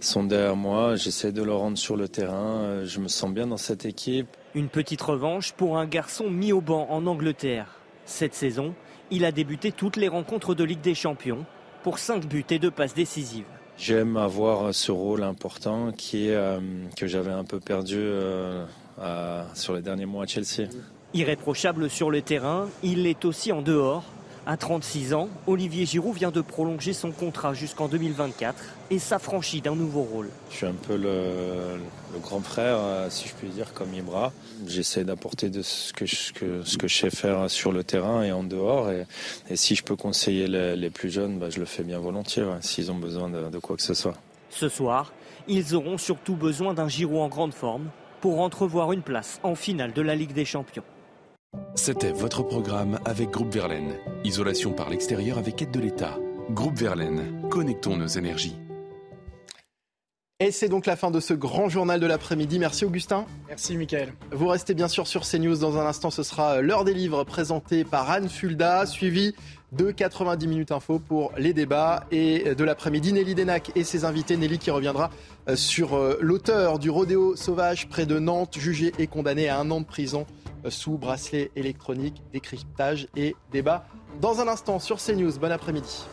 sont derrière moi. J'essaie de le rendre sur le terrain. Euh, je me sens bien dans cette équipe. Une petite revanche pour un garçon mis au banc en Angleterre. Cette saison, il a débuté toutes les rencontres de Ligue des Champions pour 5 buts et 2 passes décisives. J'aime avoir ce rôle important qui est, euh, que j'avais un peu perdu euh, sur les derniers mois à Chelsea. Irréprochable sur le terrain, il est aussi en dehors à 36 ans, Olivier Giroud vient de prolonger son contrat jusqu'en 2024 et s'affranchit d'un nouveau rôle. Je suis un peu le, grand frère, euh, si je puis dire, comme Ibra. J'essaie d'apporter de ce que, je, ce que je sais faire sur le terrain et en dehors. Et, si je peux conseiller les, plus jeunes, bah, je le fais bien volontiers, s'ils ont besoin de, de quoi que ce soit. Ce soir, ils auront surtout besoin d'un Giroud en grande forme pour entrevoir une place en finale de la Ligue des Champions. C'était votre programme avec Groupe Verlaine. Isolation par l'extérieur avec aide de l'État. Groupe Verlaine, connectons nos énergies. Et c'est donc la fin de ce grand journal de l'après-midi. Merci Augustin. Merci Mickaël. Vous restez bien sûr sur CNews. Dans un instant, ce sera l'heure des livres présenté par Anne Fulda, suivi de 90 minutes info pour les débats et de l'après-midi. Nelly Denac et ses invités. Nelly qui reviendra euh, sur euh, l'auteur du rodéo sauvage près de Nantes, jugé et condamné à un an de prison sous bracelet électronique, décryptage et débat. Dans un instant sur CNews, bon après-midi.